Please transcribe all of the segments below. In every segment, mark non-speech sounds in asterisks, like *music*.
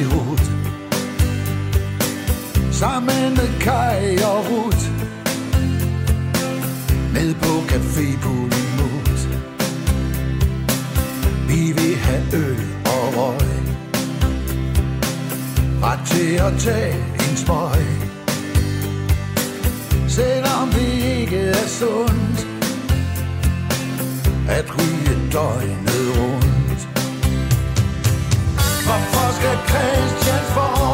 idiot Sammen med Kai og Ruth. Ned på Café Pulimut. Vi vil have øl og røg. Ret til at tage en smøg. Selvom vi ikke er sundt At ryge døgnet rundt. Hvorfor skal Christiansborg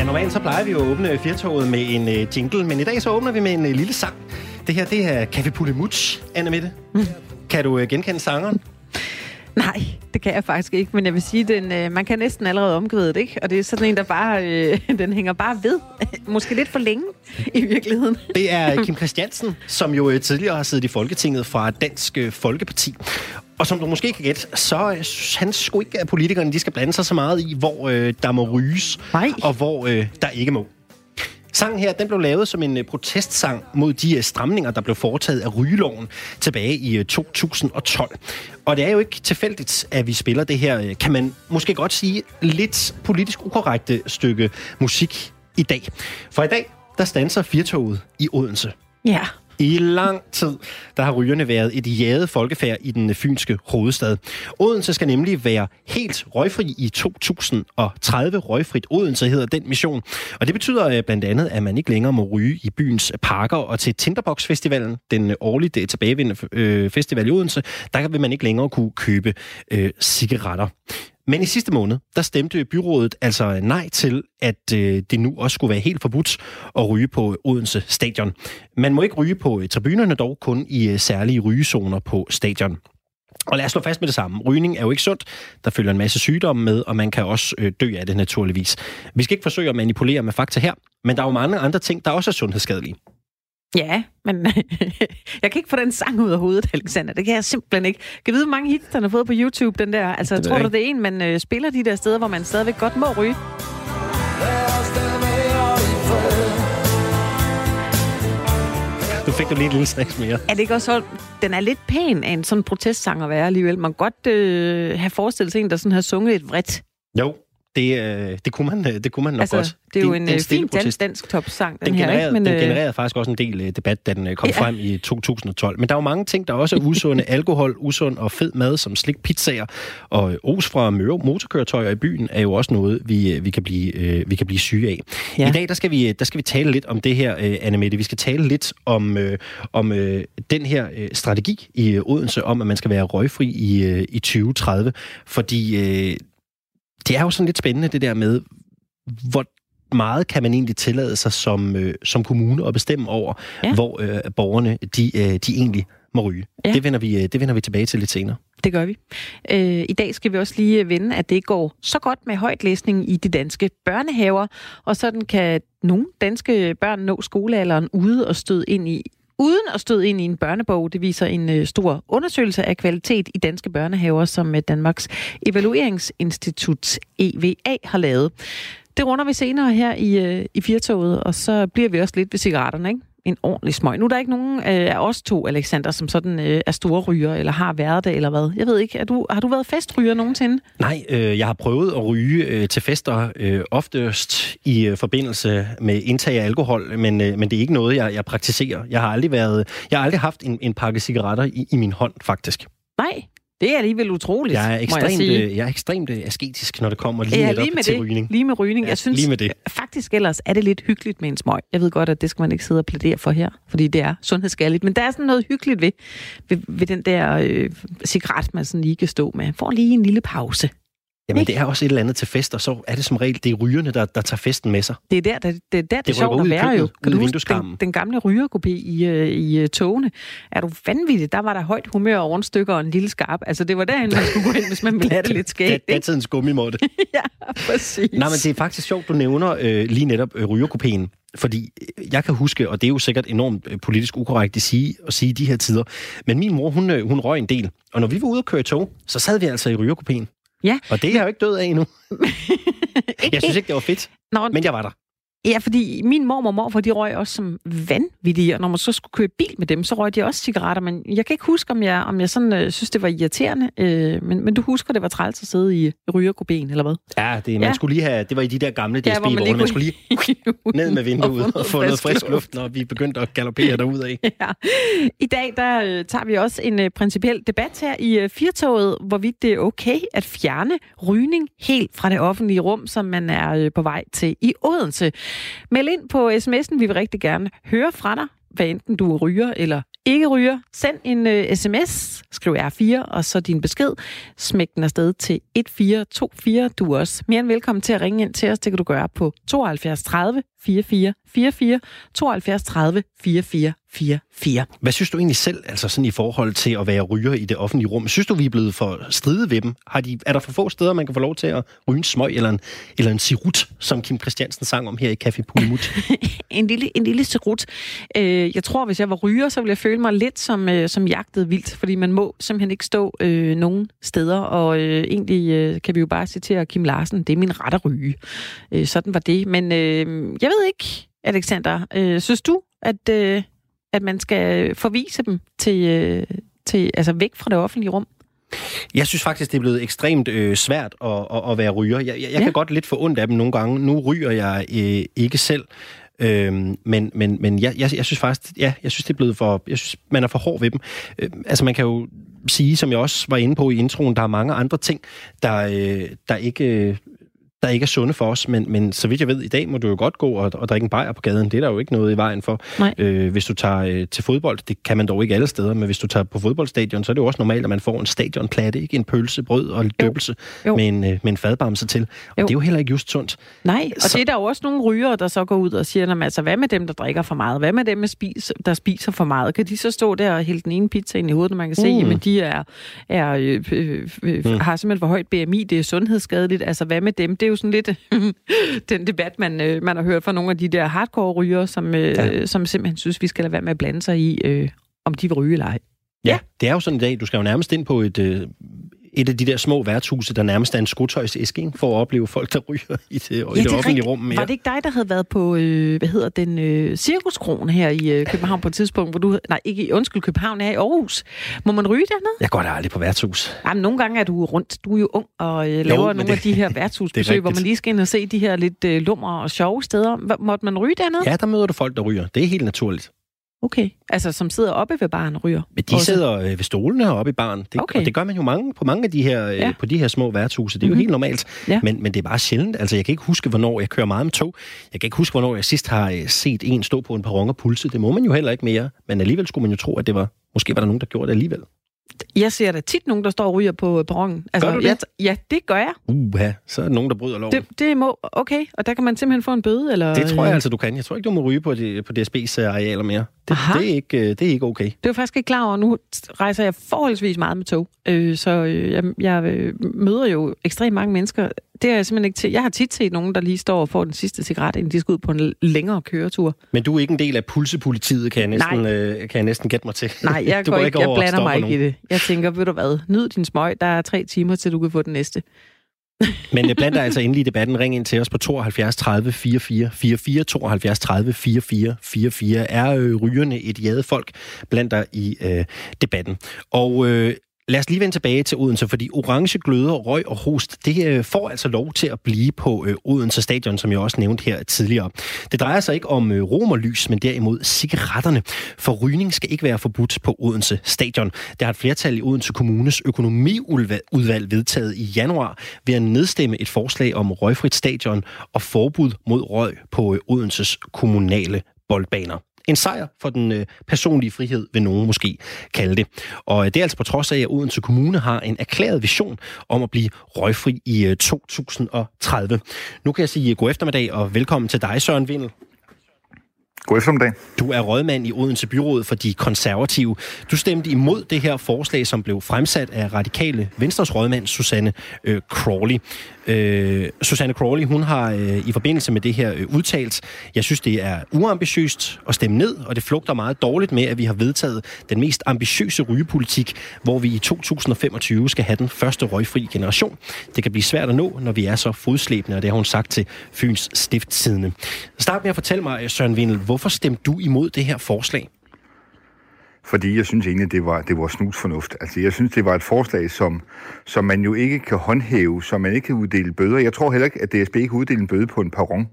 Ja, normalt så plejer vi jo at åbne firtoget med en øh, jingle, men i dag så åbner vi med en øh, lille sang. Det her, det er Café Pulemuts, Anna Mette. Mm. Kan du øh, genkende sangeren? Nej, det kan jeg faktisk ikke, men jeg vil sige, den, øh, man kan næsten allerede omkvæde det, ikke? Og det er sådan en, der bare, øh, *laughs* den hænger bare ved. *laughs* Måske lidt for længe i virkeligheden. Det er *laughs* Kim Christiansen, som jo øh, tidligere har siddet i Folketinget fra Dansk øh, Folkeparti. Og som du måske kan gætte, så øh, synes han sgu ikke, at politikerne de skal blande sig så meget i, hvor øh, der må ryges, Nej. og hvor øh, der ikke må. Sangen her, den blev lavet som en øh, protestsang mod de øh, stramninger, der blev foretaget af rygeloven tilbage i øh, 2012. Og det er jo ikke tilfældigt, at vi spiller det her, kan man måske godt sige, lidt politisk ukorrekte stykke musik i dag. For i dag, der standser Firtoget i Odense. Ja. I lang tid, der har rygerne været et jaget folkefærd i den fynske hovedstad. Odense skal nemlig være helt røgfri i 2030. Røgfrit Odense hedder den mission. Og det betyder øh, blandt andet, at man ikke længere må ryge i byens parker og til Tinderbox Festivalen, den årlige øh, tilbagevendende øh, festival i Odense, der vil man ikke længere kunne købe øh, cigaretter. Men i sidste måned, der stemte byrådet altså nej til, at øh, det nu også skulle være helt forbudt at ryge på Odense stadion. Man må ikke ryge på øh, tribunerne, dog kun i øh, særlige rygezoner på stadion. Og lad os slå fast med det samme. Rygning er jo ikke sundt. Der følger en masse sygdomme med, og man kan også øh, dø af det naturligvis. Vi skal ikke forsøge at manipulere med fakta her, men der er jo mange andre ting, der også er sundhedsskadelige. Ja, men *laughs* jeg kan ikke få den sang ud af hovedet, Alexander. Det kan jeg simpelthen ikke. Kan vide, hvor mange hits, den har fået på YouTube, den der? Altså, Det tror du, det er en, man øh, spiller de der steder, hvor man stadigvæk godt må ryge? Nu fik du lige et lille stress mere. Er det ikke også så, den er lidt pæn af en sådan protestsang at være alligevel? Man kan godt øh, have forestillet sig en, der sådan har sunget et vredt. Jo, det, øh, det, kunne, man, øh, det kunne man nok Altså, godt. det er jo en, en stille fin dansk, dansk topsang, den, Den her, genererede, ikke? Men, den øh, genererede faktisk også en del øh, debat, da den øh, kom Ja. frem i 2012. Men der er jo mange ting, der også er usunde. *laughs* Alkohol, usund og fed mad, som slik pizzaer og øh, os fra møre- motorkøretøjer i byen, er jo også noget, vi, øh, vi, kan, blive, øh, vi kan blive syge af. Ja. I dag, der skal, vi, der skal vi tale lidt om det her, øh, Annemette. Vi skal tale lidt om, øh, om øh, den her øh, strategi i øh, Odense, om at man skal være røgfri i, øh, i 2030. Fordi øh, det er jo sådan lidt spændende, det der med, hvor meget kan man egentlig tillade sig som, øh, som kommune at bestemme over, Ja. hvor øh, borgerne de, øh, de egentlig må ryge. Ja. Det, vender vi, øh, det vender vi tilbage til lidt senere. Det gør vi. Øh, I dag skal vi også lige vende, at det går så godt med højtlæsning i de danske børnehaver, og sådan kan nogle danske børn nå skolealderen ude og støde ind i uden at støde ind i en børnebog. Det viser en øh, stor undersøgelse af kvalitet i danske børnehaver, som øh, Danmarks Evalueringsinstitut EVA har lavet. Det runder vi senere her i, øh, i Firtoget, og så bliver vi også lidt ved cigaretterne, ikke? En ordentlig smøg. Nu er der ikke nogen øh, af os to, Alexander, som sådan øh, er store ryger, eller har været det, eller hvad. Jeg ved ikke, er du, har du været festryger nogensinde? Nej, øh, jeg har prøvet at ryge øh, til fester, øh, oftest i øh, forbindelse med indtag af alkohol, men, øh, men det er ikke noget, jeg, jeg praktiserer. Jeg har aldrig, været, jeg har aldrig haft en, en pakke cigaretter i, i min hånd, faktisk. Nej, det er alligevel utroligt, Jeg er må jeg ekstremt, sige. øh, jeg er ekstremt øh, asketisk, når det kommer lige, Ja, lige med til det. rygning. Lige med rygning. Ja, jeg synes lige med det. faktisk ellers er det lidt hyggeligt med en smøg. Jeg ved godt, at det skal man ikke sidde og plædere for her, fordi det er sundhedsskadeligt. Men der er sådan noget hyggeligt ved, ved, ved den der øh, cigaret, man sådan lige kan stå med. Får lige en lille pause. Jamen, det er også et eller andet til fest, og så er det som regel, det er rygerne, der, der tager festen med sig. Det er der, det, det, er der, det, Det sjovt at være jo. Kan du huske den, den gamle rygerkopé i, øh, i øh, togene? Er du vanvittig? Der var der højt humør og rundstykker og en lille skarp. Altså, det var derhen, man skulle gå ind, hvis man ville have det lidt skægt. Det er tidens gummimåtte. *laughs* ja, præcis. Nej, men det er faktisk sjovt, du nævner øh, lige netop øh, rygerkopæen. Fordi øh, jeg kan huske, og det er jo sikkert enormt politisk ukorrekt at sige, at sige i de her tider, men min mor, hun, hun røg en del. Og når vi var ude og køre tog, så sad vi altså i rygerkopæen. Ja. Og det er jeg jo ikke død af endnu. *laughs* Jeg synes ikke, det var fedt, Nå, men jeg var der. Ja, fordi min mor og morfar, de røg også som vanvittige, og når man så skulle køre bil med dem, så røg de også cigaretter, men jeg kan ikke huske, om jeg, om jeg sådan, øh, synes, det var irriterende, øh, men, men du husker, det var træls at sidde i rygerkopien, eller hvad? Ja, det, man Ja. skulle lige have, det var i de der gamle Ja, hvor man DSB-vogne, lige man skulle lige *laughs* ned med vinduet og få noget frisk luft. luft, når vi begyndte at galopere derudad. *laughs* Ja. I dag der øh, tager vi også en øh, principiel debat her i øh, Firtoget, hvorvidt det er okay at fjerne rygning helt fra det offentlige rum, som man er øh, på vej til i Odense. Meld ind på sms'en, vi vil rigtig gerne høre fra dig, hvad enten du ryger eller ikke ryger. Send en øh, uh, sms, skriv R4, og så din besked. Smæk den afsted til 1424. Du er også mere end velkommen til at ringe ind til os. Det kan du gøre på 72 30 44 44, 72 30 44 44. Hvad synes du egentlig selv, altså sådan i forhold til at være ryger i det offentlige rum? Synes du, vi er blevet for stride ved dem? Har de, er der for få steder, man kan få lov til at ryge en smøg eller en, eller en sirut, som Kim Christiansen sang om her i Café Pulimut? *laughs* en lille, en lille serut. Øh, jeg tror, hvis jeg var ryger, så ville jeg føle mig lidt som, øh, som jagtet vildt, fordi man må simpelthen ikke stå øh, nogen steder, og øh, egentlig øh, kan vi jo bare citere Kim Larsen, det er min ret at ryge. Øh, sådan var det. Men øh, jeg ved ikke, Alexander, øh, synes du, at, øh, at man skal forvise dem til, øh, til, altså væk fra det offentlige rum? Jeg synes faktisk, det er blevet ekstremt øh, svært at, at, at være ryger. Jeg, jeg, jeg Ja. kan godt lidt få ondt af dem nogle gange. Nu ryger jeg øh, ikke selv. Øhm, men men, men jeg, jeg, jeg synes faktisk, ja, jeg synes, det er blevet for, jeg synes, man er for hård ved dem. Øh, altså, man kan jo sige, som jeg også var inde på i introen, der er mange andre ting, der, øh, der ikke... Øh, der ikke er sunde for os, men, men så vidt jeg ved, i dag må du jo godt gå og, og drikke en bajer på gaden. Det er der jo ikke noget i vejen for. Nej. Øh, hvis du tager øh, til fodbold, det kan man dog ikke alle steder, men hvis du tager på fodboldstadion, så er det jo også normalt, at man får en stadionplatte, ikke en pølse, brød og Jo. døbelse Jo. med en, øh, med en fadbamse til. Og Jo. det er jo heller ikke just sundt. Nej, og Så- det er der jo også nogle rygere, der så går ud og siger, "Nå, altså, hvad med dem, der drikker for meget? Hvad med dem, der spiser, der spiser for meget? Kan de så stå der og hælde den ene pizza ind i hovedet, når man kan se, Mm. jamen de er, er, øh, øh, øh, Mm. har simpelthen for højt BMI, det er sundhedsskadeligt. Altså, hvad med dem? Det jo sådan lidt *laughs* den debat, man, øh, man har hørt fra nogle af de der hardcore rygere, som, øh, ja. som simpelthen synes, vi skal lade være med at blande sig i, øh, om de vil ryge eller ej. Ja, det er jo sådan i dag, du skal jo nærmest ind på et, øh, et af de der små værtshuse, der nærmest er en skotøjsæske, ikke? for at opleve folk, der ryger i det, ja, i det er offentlige rigtigt. rum. mere. Var det ikke dig, der havde været på, øh, hvad hedder den, øh, cirkuskronen her i øh, København på et tidspunkt, hvor du, nej, ikke i, undskyld, København er i Aarhus. Må man ryge dernede? Jeg går da aldrig på værtshus. Jamen, nogle gange er du rundt. Du er jo ung og øh, laver men nogle det- af de her *laughs* det værtshusbesøg, hvor man lige skal ind og se de her lidt øh, lumre og sjove steder. Måtte man ryge dernede? Ja, der møder du folk, der ryger. Det er helt naturligt. Okay. Altså, som sidder oppe ved baren og ryger? Men de Også. sidder øh, ved stolene heroppe i baren. Det, Okay. Og det gør man jo mange, på mange af de her, Ja. ja. på de her små værtshuse. Det er Mhm. jo helt normalt. Ja. Men, men det er bare sjældent. Altså, jeg kan ikke huske, hvornår jeg kører meget med tog. Jeg kan ikke huske, hvornår jeg sidst har øh, set en stå på en perron og pulse. Det må man jo heller ikke mere. Men alligevel skulle man jo tro, at det var... Måske var der nogen, der gjorde det alligevel. Jeg ser da tit nogen, der står og ryger på perronen. Altså, Gør du det? Jeg, ja, det gør jeg. Uha, så er der nogen, der bryder loven. Det, det må, okay, og der kan man simpelthen få en bøde, eller? Det tror jeg øh, altså, du kan. Jeg tror ikke, du må ryge på, det, på DSB's arealer mere. Det, Aha. det, er ikke, øh, det er ikke okay. Det er faktisk ikke klar over. Nu rejser jeg forholdsvis meget med tog, øh, så øh, jeg, jeg øh, møder jo ekstremt mange mennesker. Det er jeg simpelthen ikke til. Jeg har tit set nogen, der lige står og får den sidste cigaret, inden de skal ud på en længere køretur. Men du er ikke en del af pulsepolitiet, kan jeg næsten, øh, kan jeg næsten gætte mig til. Nej, jeg, *laughs* går ikke, jeg over og blander mig ikke i det. Jeg tænker, ved du hvad, nyd din smøg. Der er tre timer, til du kan få den næste. *laughs* Men øh, bland dig altså endelig i debatten. Ring ind til os på 72 30 44 44 72 30 44 44. Er øh, rygerne et jaget folk blandt dig i øh, debatten? Og øh, Lad os lige vende tilbage til Odense, fordi orange gløder, røg og host, det øh, får altså lov til at blive på øh, Odense stadion, som jeg også nævnte her tidligere. Det drejer sig ikke om øh, romerlys, men derimod cigaretterne. For rygning skal ikke være forbudt på Odense stadion. Det har et flertal i Odense Kommunes økonomiudvalg vedtaget i januar ved at nedstemme et forslag om røgfrit stadion og forbud mod røg på øh, Odenses kommunale boldbaner en sejr for den øh, personlige frihed, vil nogen måske kalde det. Og øh, det er altså på trods af, at Odense Kommune har en erklæret vision om at blive røgfri i øh, 2030. Nu kan jeg sige øh, god eftermiddag og velkommen til dig, Søren Vindel. God eftermiddag. Du er rådmand i Odense Byråd for de konservative. Du stemte imod det her forslag, som blev fremsat af radikale Venstres rådmand Susanne øh, Crawley. Øh, Susanne Crawley, hun har øh, i forbindelse med det her øh, udtalt, jeg synes, det er uambitiøst at stemme ned, og det flugter meget dårligt med, at vi har vedtaget den mest ambitiøse rygepolitik, hvor vi i 2025 skal have den første røgfri generation. Det kan blive svært at nå, når vi er så fodslæbende, og det har hun sagt til Fyns Stiftstidende. Start med at fortælle mig, Søren Vindel, hvorfor stemte du imod det her forslag? Fordi jeg synes egentlig, det var, det var snusfornuft. Altså, jeg synes, det var et forslag, som, som man jo ikke kan håndhæve, som man ikke kan uddele bøder. Jeg tror heller ikke, at DSB kan uddele en bøde på en perron.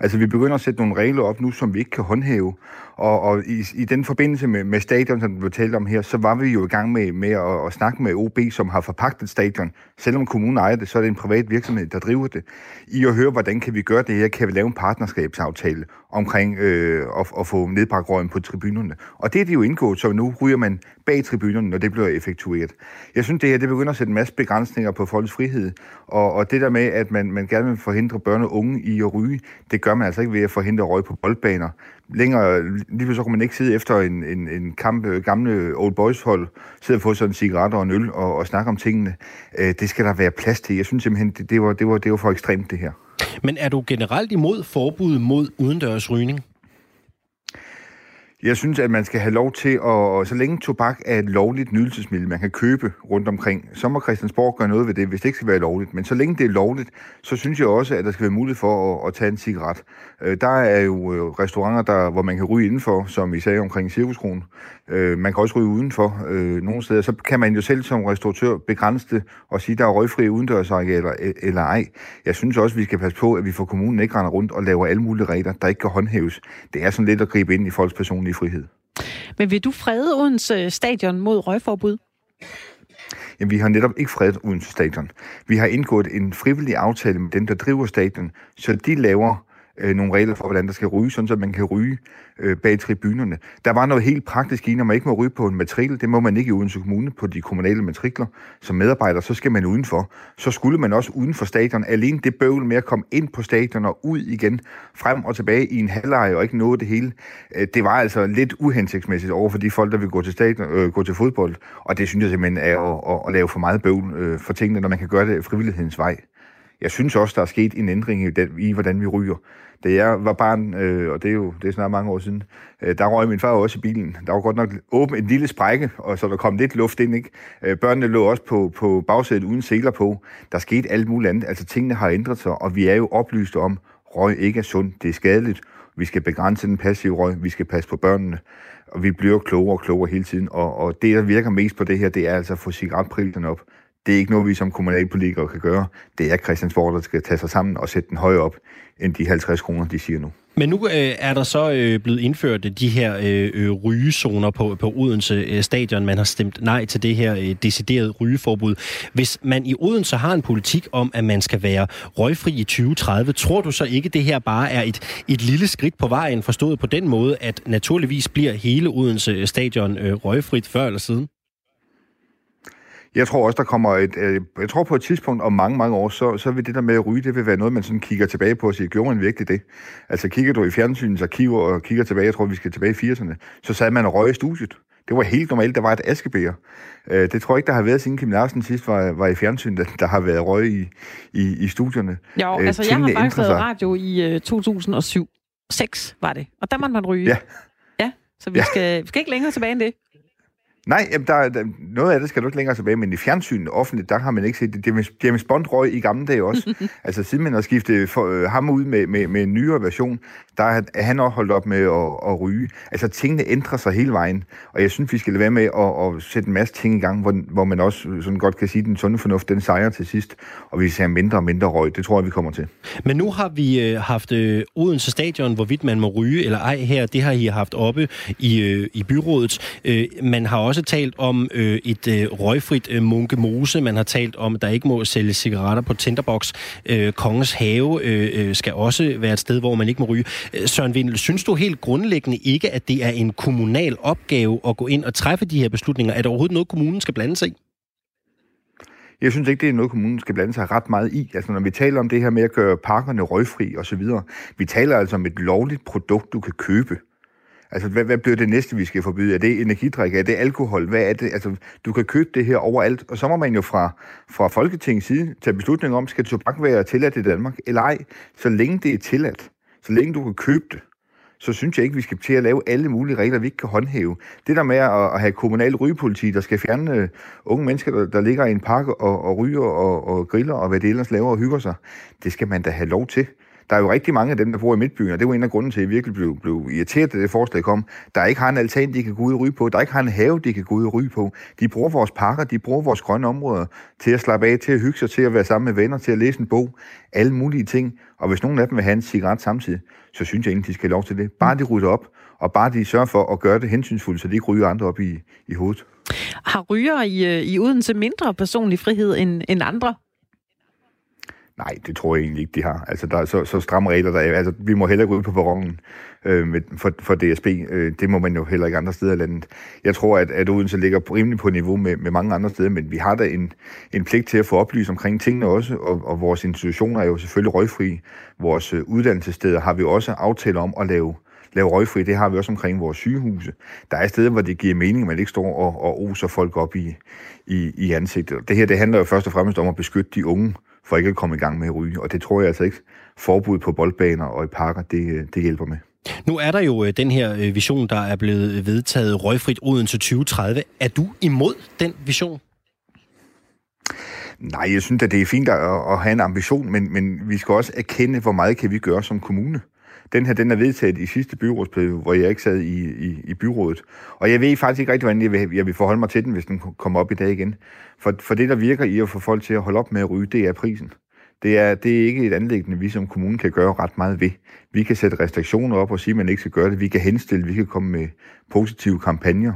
Altså, vi begynder at sætte nogle regler op nu, som vi ikke kan håndhæve. Og, og i, i den forbindelse med, med stadion, som du blev om her, så var vi jo i gang med, med at, at snakke med OB, som har forpagtet stadion. Selvom kommunen ejer det, så er det en privat virksomhed, der driver det. I at høre, hvordan kan vi gøre det her? Kan vi lave en partnerskabsaftale omkring øh, at, at få nedbragt røgen på tribunerne? Og det er det jo indgået, så nu ryger man bag tribunerne, når det bliver effektueret. Jeg synes, det her det begynder at sætte en masse begrænsninger på folks frihed, og, og det der med, at man, man gerne vil forhindre børn og unge i at ryge, det gør man altså ikke ved at forhindre røg på boldbaner. Længere, lige så kan man ikke sidde efter en, en, en kamp, gamle old boys hold, sidde og få sådan en cigaret og en øl og, og snakke om tingene. Øh, det skal der være plads til. Jeg synes simpelthen, det, det, var, det, var, det var for ekstremt, det her. Men er du generelt imod forbud mod udendørs rygning? Jeg synes, at man skal have lov til at, så længe tobak er et lovligt nydelsesmiddel, man kan købe rundt omkring, så må Christiansborg gøre noget ved det, hvis det ikke skal være lovligt. Men så længe det er lovligt, så synes jeg også, at der skal være mulighed for at, at tage en cigaret. Øh, der er jo øh, restauranter, der, hvor man kan ryge indenfor, som I sagde omkring Cirkuskronen. Øh, man kan også ryge udenfor nogle steder. Så kan man jo selv som restauratør begrænse det og sige, der er røgfri udendørsarealer eller ej. Jeg synes også, vi skal passe på, at vi får kommunen ikke render rundt og laver alle mulige regler, der ikke kan håndhæves. Det er sådan lidt at gribe ind i folks personlige frihed. Men vil du frede Odense stadion mod røgforbud? Jamen, vi har netop ikke fredet Odense stadion. Vi har indgået en frivillig aftale med dem, der driver stadion, så de laver øh, nogle regler for, hvordan der skal ryge, sådan så man kan ryge øh, bag tribunerne. Der var noget helt praktisk i, når man ikke må ryge på en matrikel. Det må man ikke i Odense Kommune på de kommunale matrikler. Som medarbejder, så skal man udenfor. Så skulle man også uden for stadion. Alene det bøvl med at komme ind på stadion og ud igen, frem og tilbage i en halvleg og ikke nå det hele, øh, det var altså lidt uhensigtsmæssigt over for de folk, der vil gå til, stadion, øh, gå til fodbold. Og det synes jeg simpelthen er at, at, at lave for meget bøvl øh, for tingene, når man kan gøre det frivillighedens vej. Jeg synes også, der er sket en ændring i, den, i hvordan vi ryger. Da jeg var barn, øh, og det er jo det er snart mange år siden, øh, der røg min far også i bilen. Der var godt nok åben en lille sprække, og så der kom lidt luft ind. Ikke? Øh, børnene lå også på, på bagsædet uden seler på. Der skete alt muligt andet. Altså tingene har ændret sig, og vi er jo oplyst om, røg ikke er sundt. Det er skadeligt. Vi skal begrænse den passive røg. Vi skal passe på børnene. Og vi bliver klogere og klogere hele tiden. Og, og det, der virker mest på det her, det er altså at få cigaretpriserne op. Det er ikke noget, vi som kommunalpolitikere kan gøre. Det er Christiansborg, der skal tage sig sammen og sætte den højere op, end de 50 kroner, de siger nu. Men nu øh, er der så øh, blevet indført de her øh, øh rygezoner på, på Odense øh, stadion. Man har stemt nej til det her øh, deciderede rygeforbud. Hvis man i Odense har en politik om, at man skal være røgfri i 2030, tror du så ikke, det her bare er et, et lille skridt på vejen, forstået på den måde, at naturligvis bliver hele Odense øh, stadion øh, røgfrit før eller siden? Jeg tror også, der kommer et... Øh, jeg tror på et tidspunkt om mange, mange år, så, så vil det der med at ryge, det vil være noget, man sådan kigger tilbage på og siger, gjorde man virkelig det? Altså kigger du i fjernsynets arkiver og kigger tilbage, jeg tror, vi skal tilbage i 80'erne, så sad man og røg i studiet. Det var helt normalt, der var et askebæger. Øh, det tror jeg ikke, der har været siden Kim Larsen sidst var, var i fjernsynet, der har været røg i, i, i studierne. Jo, øh, altså jeg har faktisk lavet radio i uh, 2007. 6 var det, og der måtte man ryge. Ja. Ja, så vi, ja. skal, vi skal ikke længere tilbage end det. Nej, jamen der, der, noget af det skal du ikke længere tilbage, men i fjernsynet offentligt, der har man ikke set det. James Bond røg i gamle dage også. *laughs* altså siden man har skiftet for, øh, ham ud med, med, med en nyere version, der er han også holdt op med at, at ryge. Altså tingene ændrer sig hele vejen, og jeg synes, vi skal lade være med at, at sætte en masse ting i gang, hvor, hvor man også sådan godt kan sige, at den sunde fornuft, den sejrer til sidst, og vi ser mindre og mindre røg. Det tror jeg, vi kommer til. Men nu har vi øh, haft øh, Odense Stadion, hvorvidt man må ryge eller ej her, det har I haft oppe i, øh, i byrådet. Øh, man har også også talt om øh, et øh, røgfrit øh, munkemose. Man har talt om, at der ikke må sælge cigaretter på Tinderbox. Øh, Kongens Have øh, øh skal også være et sted, hvor man ikke må ryge. Øh, Søren Vindel, synes du helt grundlæggende ikke, at det er en kommunal opgave at gå ind og træffe de her beslutninger? Er der overhovedet noget, kommunen skal blande sig i? Jeg synes ikke, det er noget, kommunen skal blande sig ret meget i. Altså, når vi taler om det her med at gøre parkerne røgfri og så videre, vi taler altså om et lovligt produkt, du kan købe. Altså, hvad, hvad bliver det næste, vi skal forbyde? Er det energidrik? Er det alkohol? Hvad er det? Altså, du kan købe det her overalt, og så må man jo fra, fra Folketingets side tage beslutning om, skal tobak være tilladt i Danmark eller ej, så længe det er tilladt. Så længe du kan købe det så synes jeg ikke, vi skal til at lave alle mulige regler, vi ikke kan håndhæve. Det der med at, have kommunal rygepoliti, der skal fjerne øh, unge mennesker, der, der ligger i en park og, og ryger og, og griller og hvad det ellers laver og hygger sig, det skal man da have lov til. Der er jo rigtig mange af dem, der bor i midtbyen, og det var en af grunden til, at jeg virkelig blev, blev irriteret, da det forslag kom. Der ikke har en altan, de kan gå ud og ryge på. Der ikke har en have, de kan gå ud og ryge på. De bruger vores parker, de bruger vores grønne områder til at slappe af, til at hygge sig, til at være sammen med venner, til at læse en bog. Alle mulige ting. Og hvis nogen af dem vil have en cigaret samtidig, så synes jeg egentlig, de skal have lov til det. Bare de rydder op, og bare de sørger for at gøre det hensynsfuldt, så de ikke ryger andre op i, i hovedet. Har ryger i, øh, i Odense mindre personlig frihed end, end andre? Nej, det tror jeg egentlig ikke, de har. Altså, der er så, så stramme regler, der er. Altså, vi må heller gå ud på perronen øh, med, for, for DSB. Øh, det må man jo heller ikke andre steder i landet. Jeg tror, at, at Odense ligger rimelig på niveau med, med mange andre steder, men vi har da en, en pligt til at få oplyst omkring tingene også, og, og vores institutioner er jo selvfølgelig røgfri. Vores øh, uddannelsessteder har vi også aftaler om at lave lave røgfri. Det har vi også omkring vores sygehuse. Der er steder, hvor det giver mening, at man ikke står og, og oser folk op i, i, i ansigtet. Det her det handler jo først og fremmest om at beskytte de unge for ikke at komme i gang med at ryge. Og det tror jeg altså ikke, forbud på boldbaner og i parker, det, det hjælper med. Nu er der jo øh, den her øh, vision, der er blevet vedtaget røgfrit Odense 2030. Er du imod den vision? Nej, jeg synes at det er fint at, at have en ambition, men, men vi skal også erkende, hvor meget kan vi gøre som kommune. Den her, den er vedtaget i sidste byrådsperiode, hvor jeg ikke sad i, i, i byrådet. Og jeg ved faktisk ikke rigtig, hvordan jeg vil, jeg vil forholde mig til den, hvis den kommer op i dag igen. For, for det, der virker i at få folk til at holde op med at ryge, det er prisen. Det er, det er ikke et anlæggende, vi som kommune kan gøre ret meget ved. Vi kan sætte restriktioner op og sige, at man ikke skal gøre det. Vi kan henstille, vi kan komme med positive kampagner.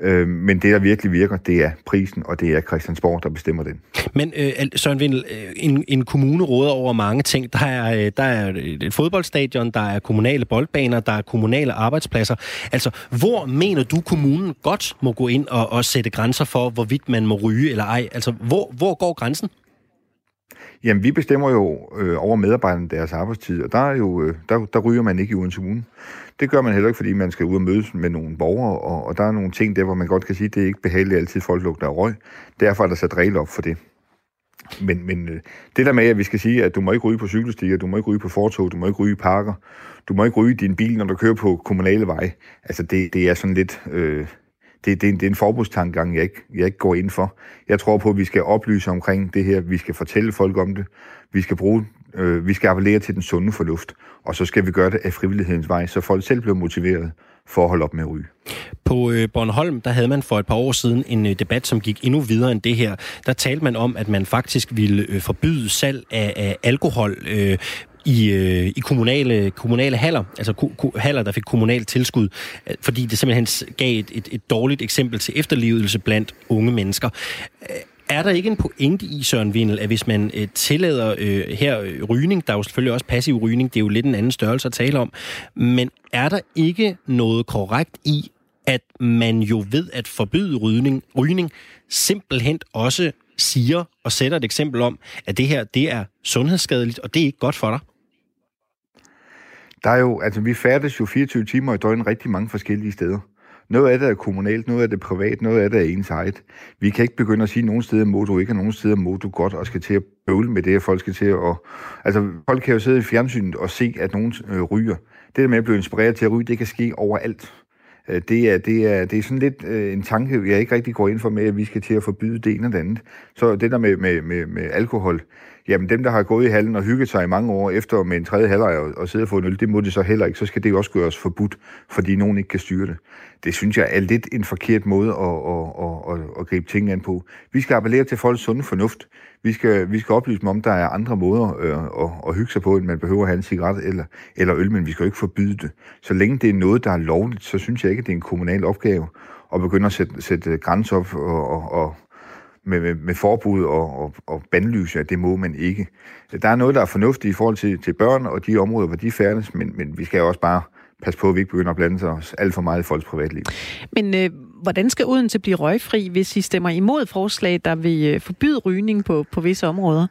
Øh, men det, der virkelig virker, det er prisen, og det er Christiansborg, der bestemmer den. Men øh, Søren Vindel, øh, en, en kommune råder over mange ting. Der er, øh, der er et fodboldstadion, der er kommunale boldbaner, der er kommunale arbejdspladser. Altså, hvor mener du, kommunen godt må gå ind og, og sætte grænser for, hvorvidt man må ryge eller ej? Altså, hvor, hvor går grænsen? Jamen, vi bestemmer jo øh, over medarbejderne deres arbejdstid, og der, er jo, øh, der, der ryger man ikke i uden Kommune. Det gør man heller ikke, fordi man skal ud og mødes med nogle borgere, og, og der er nogle ting der, hvor man godt kan sige, at det er ikke behageligt altid, folk lugter af røg. Derfor er der sat regler op for det. Men, men øh, det der med, at vi skal sige, at du må ikke ryge på cykelstier, du må ikke ryge på fortog, du må ikke ryge i parker, du må ikke ryge i din bil, når du kører på kommunale veje, altså det, det er sådan lidt... Øh, det, det, det er en forbudstankegang, jeg ikke, jeg ikke går ind for. Jeg tror på, at vi skal oplyse omkring det her. Vi skal fortælle folk om det. Vi skal bruge, øh, vi skal appellere til den sunde fornuft. Og så skal vi gøre det af frivillighedens vej, så folk selv bliver motiveret for at holde op med at ryge. På øh, Bornholm, der havde man for et par år siden en øh, debat, som gik endnu videre end det her. Der talte man om, at man faktisk ville øh, forbyde salg af, af alkohol øh, i, øh, i kommunale, kommunale haller, altså ku, ku, haller, der fik kommunalt tilskud, øh, fordi det simpelthen gav et, et, et dårligt eksempel til efterlevelse blandt unge mennesker. Øh, er der ikke en pointe i, Søren Vindel, at hvis man øh, tillader øh, her øh, rygning, der er jo selvfølgelig også passiv rygning, det er jo lidt en anden størrelse at tale om, men er der ikke noget korrekt i, at man jo ved at forbyde rygning, rygning simpelthen også siger og sætter et eksempel om, at det her det er sundhedsskadeligt, og det er ikke godt for dig? Der er jo, altså vi færdes jo 24 timer i døgnet rigtig mange forskellige steder. Noget af det er kommunalt, noget af det er privat, noget af det er ens eget. Vi kan ikke begynde at sige, at nogle steder må du ikke, og nogle steder må du godt, og skal til at bøvle med det, at folk skal til at... Altså, folk kan jo sidde i fjernsynet og se, at nogen øh, ryger. Det der med at blive inspireret til at ryge, det kan ske overalt. Øh, det er, det, er, det er sådan lidt øh, en tanke, jeg ikke rigtig går ind for med, at vi skal til at forbyde det ene og det andet. Så det der med, med, med, med alkohol, jamen dem, der har gået i hallen og hygget sig i mange år efter med en tredje halvleg og, og sidde og få en øl, det må de så heller ikke. Så skal det jo også gøres forbudt, fordi nogen ikke kan styre det. Det synes jeg er lidt en forkert måde at, at, at, at, at gribe tingene an på. Vi skal appellere til folks sunde fornuft. Vi skal, vi skal oplyse dem om, der er andre måder øh, at, at hygge sig på, end man behøver at have en cigaret eller, eller øl, men vi skal jo ikke forbyde det. Så længe det er noget, der er lovligt, så synes jeg ikke, at det er en kommunal opgave at begynde at sætte, sætte grænser op og, og, og med, med, med forbud og, og, og bandlyse, at det må man ikke. Der er noget, der er fornuftigt i forhold til, til børn og de områder, hvor de færdes, men, men vi skal også bare passe på, at vi ikke begynder at blande os alt for meget i folks privatliv. Men øh, hvordan skal Odense blive røgfri, hvis I stemmer imod forslag, der vil øh, forbyde rygning på, på visse områder?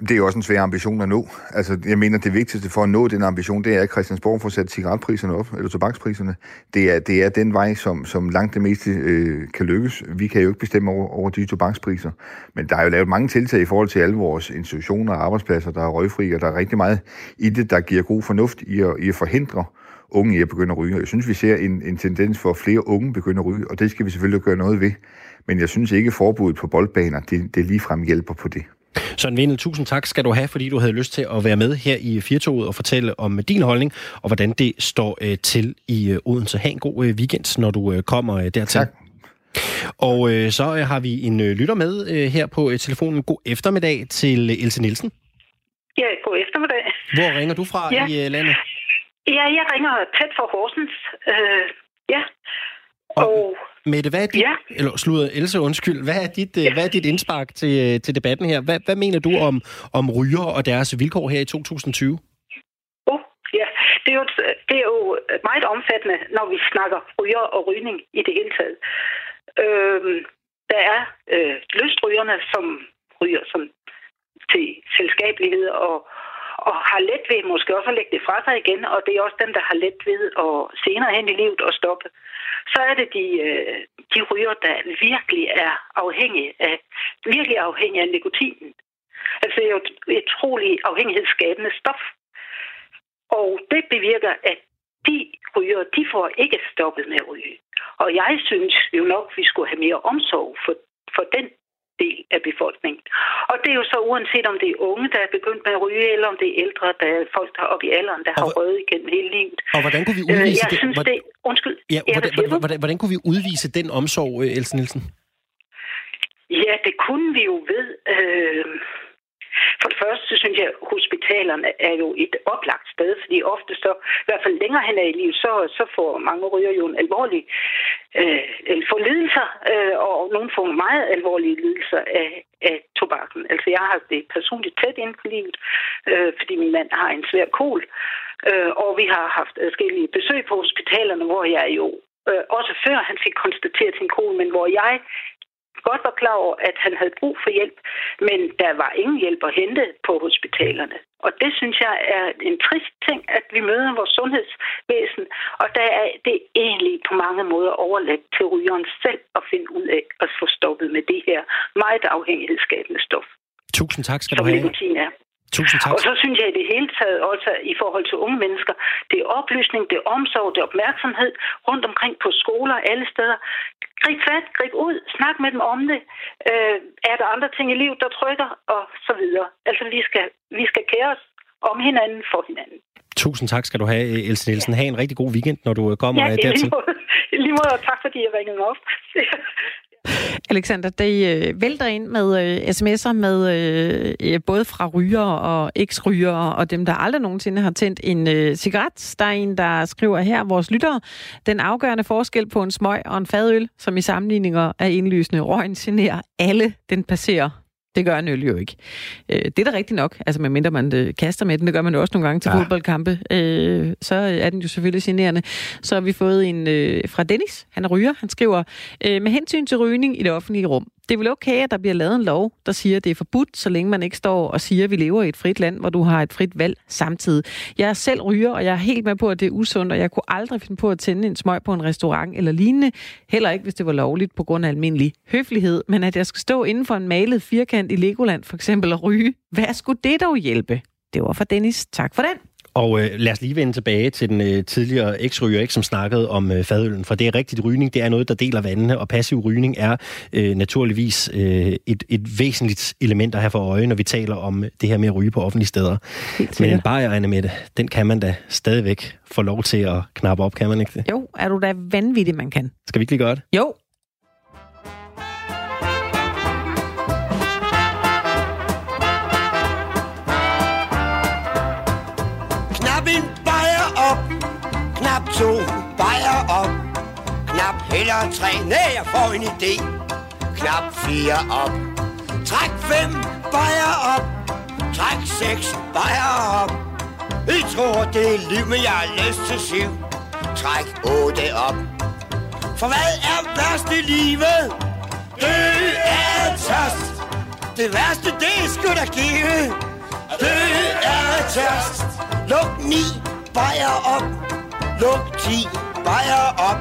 Det er jo også en svær ambition at nå. Altså, jeg mener, det vigtigste for at nå den ambition, det er, at Christiansborg får sat cigaretpriserne op, eller tobakspriserne. Det er, det er den vej, som, som langt det meste øh, kan lykkes. Vi kan jo ikke bestemme over, over de tobakspriser. Men der er jo lavet mange tiltag i forhold til alle vores institutioner og arbejdspladser, der er røgfri, og der er rigtig meget i det, der giver god fornuft i at, i at forhindre unge i at begynde at ryge. Jeg synes, vi ser en, en tendens for, at flere unge begynder at ryge, og det skal vi selvfølgelig gøre noget ved. Men jeg synes ikke, at forbuddet på boldbaner, det, det ligefrem hjælper på det. Søren Vindel, tusind tak skal du have, fordi du havde lyst til at være med her i Firtoget og fortælle om din holdning, og hvordan det står øh, til i øh, Odense. Ha' en god øh, weekend, når du kommer dertil. Tak. Og øh, så har vi en øh, lytter med øh, her på øh, telefonen. God eftermiddag til Else Nielsen. Ja, god eftermiddag. Hvor ringer du fra Ja. i øh, landet? Ja, jeg ringer tæt fra Horsens. Øh, ja. Og- Og Mette, hvad er dit, Ja. eller slutter Else, undskyld, hvad er dit, ja. hvad er dit indspark til, øh, til debatten her? Hvad, hvad mener du om, om ryger og deres vilkår her i 2020? oh, ja, det er, jo, det er jo meget omfattende, når vi snakker ryger og rygning i det hele taget. Øh, der er øh, lystrygerne, som ryger som til selskabelighed og, og har let ved måske også at lægge det fra sig igen, og det er også dem, der har let ved at senere hen i livet at stoppe. Så er det de, øh, de ryger, der virkelig er afhængige af, virkelig afhængige af nikotinen. Altså det er jo et utrolig afhængighedsskabende stof. Og det bevirker, at de ryger, de får ikke stoppet med at ryge. Og jeg synes jo nok, vi skulle have mere omsorg for, for den del af befolkningen. Og det er jo så uanset om det er unge, der er begyndt med at ryge, eller om det er ældre, der er folk, der er oppe i alderen, der Og har hvor- røget igennem hele livet. Og hvordan kunne vi Øh, udvise jeg det? synes, Hvordan- det... Undskyld. Ja, hvordan, hvordan, hvordan, hvordan kunne vi udvise den omsorg, øh, Else Nielsen? Ja, det kunne vi jo ved. Øh, for det første, så synes jeg, at hospitalerne er jo et oplagt sted, fordi ofte så, i hvert fald længere hen i livet, så, så får mange ryger jo en alvorlig øh, eller får lidelser, øh, og nogle får meget alvorlige lidelser af, af tobakken. Altså jeg har det personligt tæt ind på livet, øh, fordi min mand har en svær kol, øh, og vi har haft forskellige besøg på hospitalerne, hvor jeg jo øh, også før han fik konstateret sin kol, men hvor jeg godt var klar over, at han havde brug for hjælp, men der var ingen hjælp at hente på hospitalerne. Og det synes jeg er en trist ting, at vi møder vores sundhedsvæsen, og der er det egentlig på mange måder overladt til rygeren selv at finde ud af at få stoppet med det her meget afhængighedsskabende stof, Tusind tak skal du have. Tusind tak. Og så synes jeg i det hele taget også i forhold til unge mennesker, det er oplysning, det er omsorg, det er opmærksomhed rundt omkring på skoler, alle steder. Grib fat, grib ud, snak med dem om det. Øh, er der andre ting i livet, der trykker, og så videre. Altså, vi skal, vi skal kære os om hinanden for hinanden. Tusind tak skal du have, Else Nielsen. Ha' en rigtig god weekend, når du øh, kommer Ja, øh, dertil. i lige måde, og tak fordi jeg ringede op. *laughs* *laughs* Alexander, det øh, vælter ind med øh, sms'er med øh, øh både fra ryger og eks-ryger og dem, der aldrig nogensinde har tændt en øh, cigaret. Der er en, der skriver her, vores lyttere, den afgørende forskel på en smøg og en fadøl, som i sammenligninger er indlysende. Røgen generer alle, den passerer. Det gør en øl jo ikke. Øh, det er da rigtigt nok, altså medmindre man øh, kaster med den, det gør man jo også nogle gange til Ja. fodboldkampe, øh, så er den jo selvfølgelig generende. Så har vi fået en øh, fra Dennis, han er ryger, han skriver, øh, med hensyn til rygning i det offentlige rum, det er vel okay, at der bliver lavet en lov, der siger, at det er forbudt, så længe man ikke står og siger, at vi lever i et frit land, hvor du har et frit valg samtidig. Jeg er selv ryger, og jeg er helt med på, at det er usundt, og jeg kunne aldrig finde på at tænde en smøg på en restaurant eller lignende. Heller ikke, hvis det var lovligt på grund af almindelig høflighed. Men at jeg skal stå inden for en malet firkant i Legoland for eksempel og ryge, hvad skulle det dog hjælpe? Det var for Dennis. Tak for den. Og øh, lad os lige vende tilbage til den øh, tidligere eksryger, ikke, som snakkede om øh, fadøllen. For det er rigtigt, rygning det er noget, der deler vandene, og passiv rygning er øh, naturligvis øh, et, et væsentligt element at have for øje, når vi taler om det her med at ryge på offentlige steder. Men en bajer, Anne Mette, den kan man da stadigvæk få lov til at knappe op, kan man ikke det? Jo, er du da vanvittig, man kan. Skal vi ikke lige gøre det? Jo. To bajer op, knap heller tre, nej, jeg får en idé. Knap fire op. Træk fem, bajer op. Træk seks, bajer op. I tror, det er liv, men jeg har lyst til syv. Træk otte op. For hvad er værst i livet? Det er tørst. Det værste, det er sgu da give. Det er tørst. Luk ni, bajer op. Luk 10, bajer op.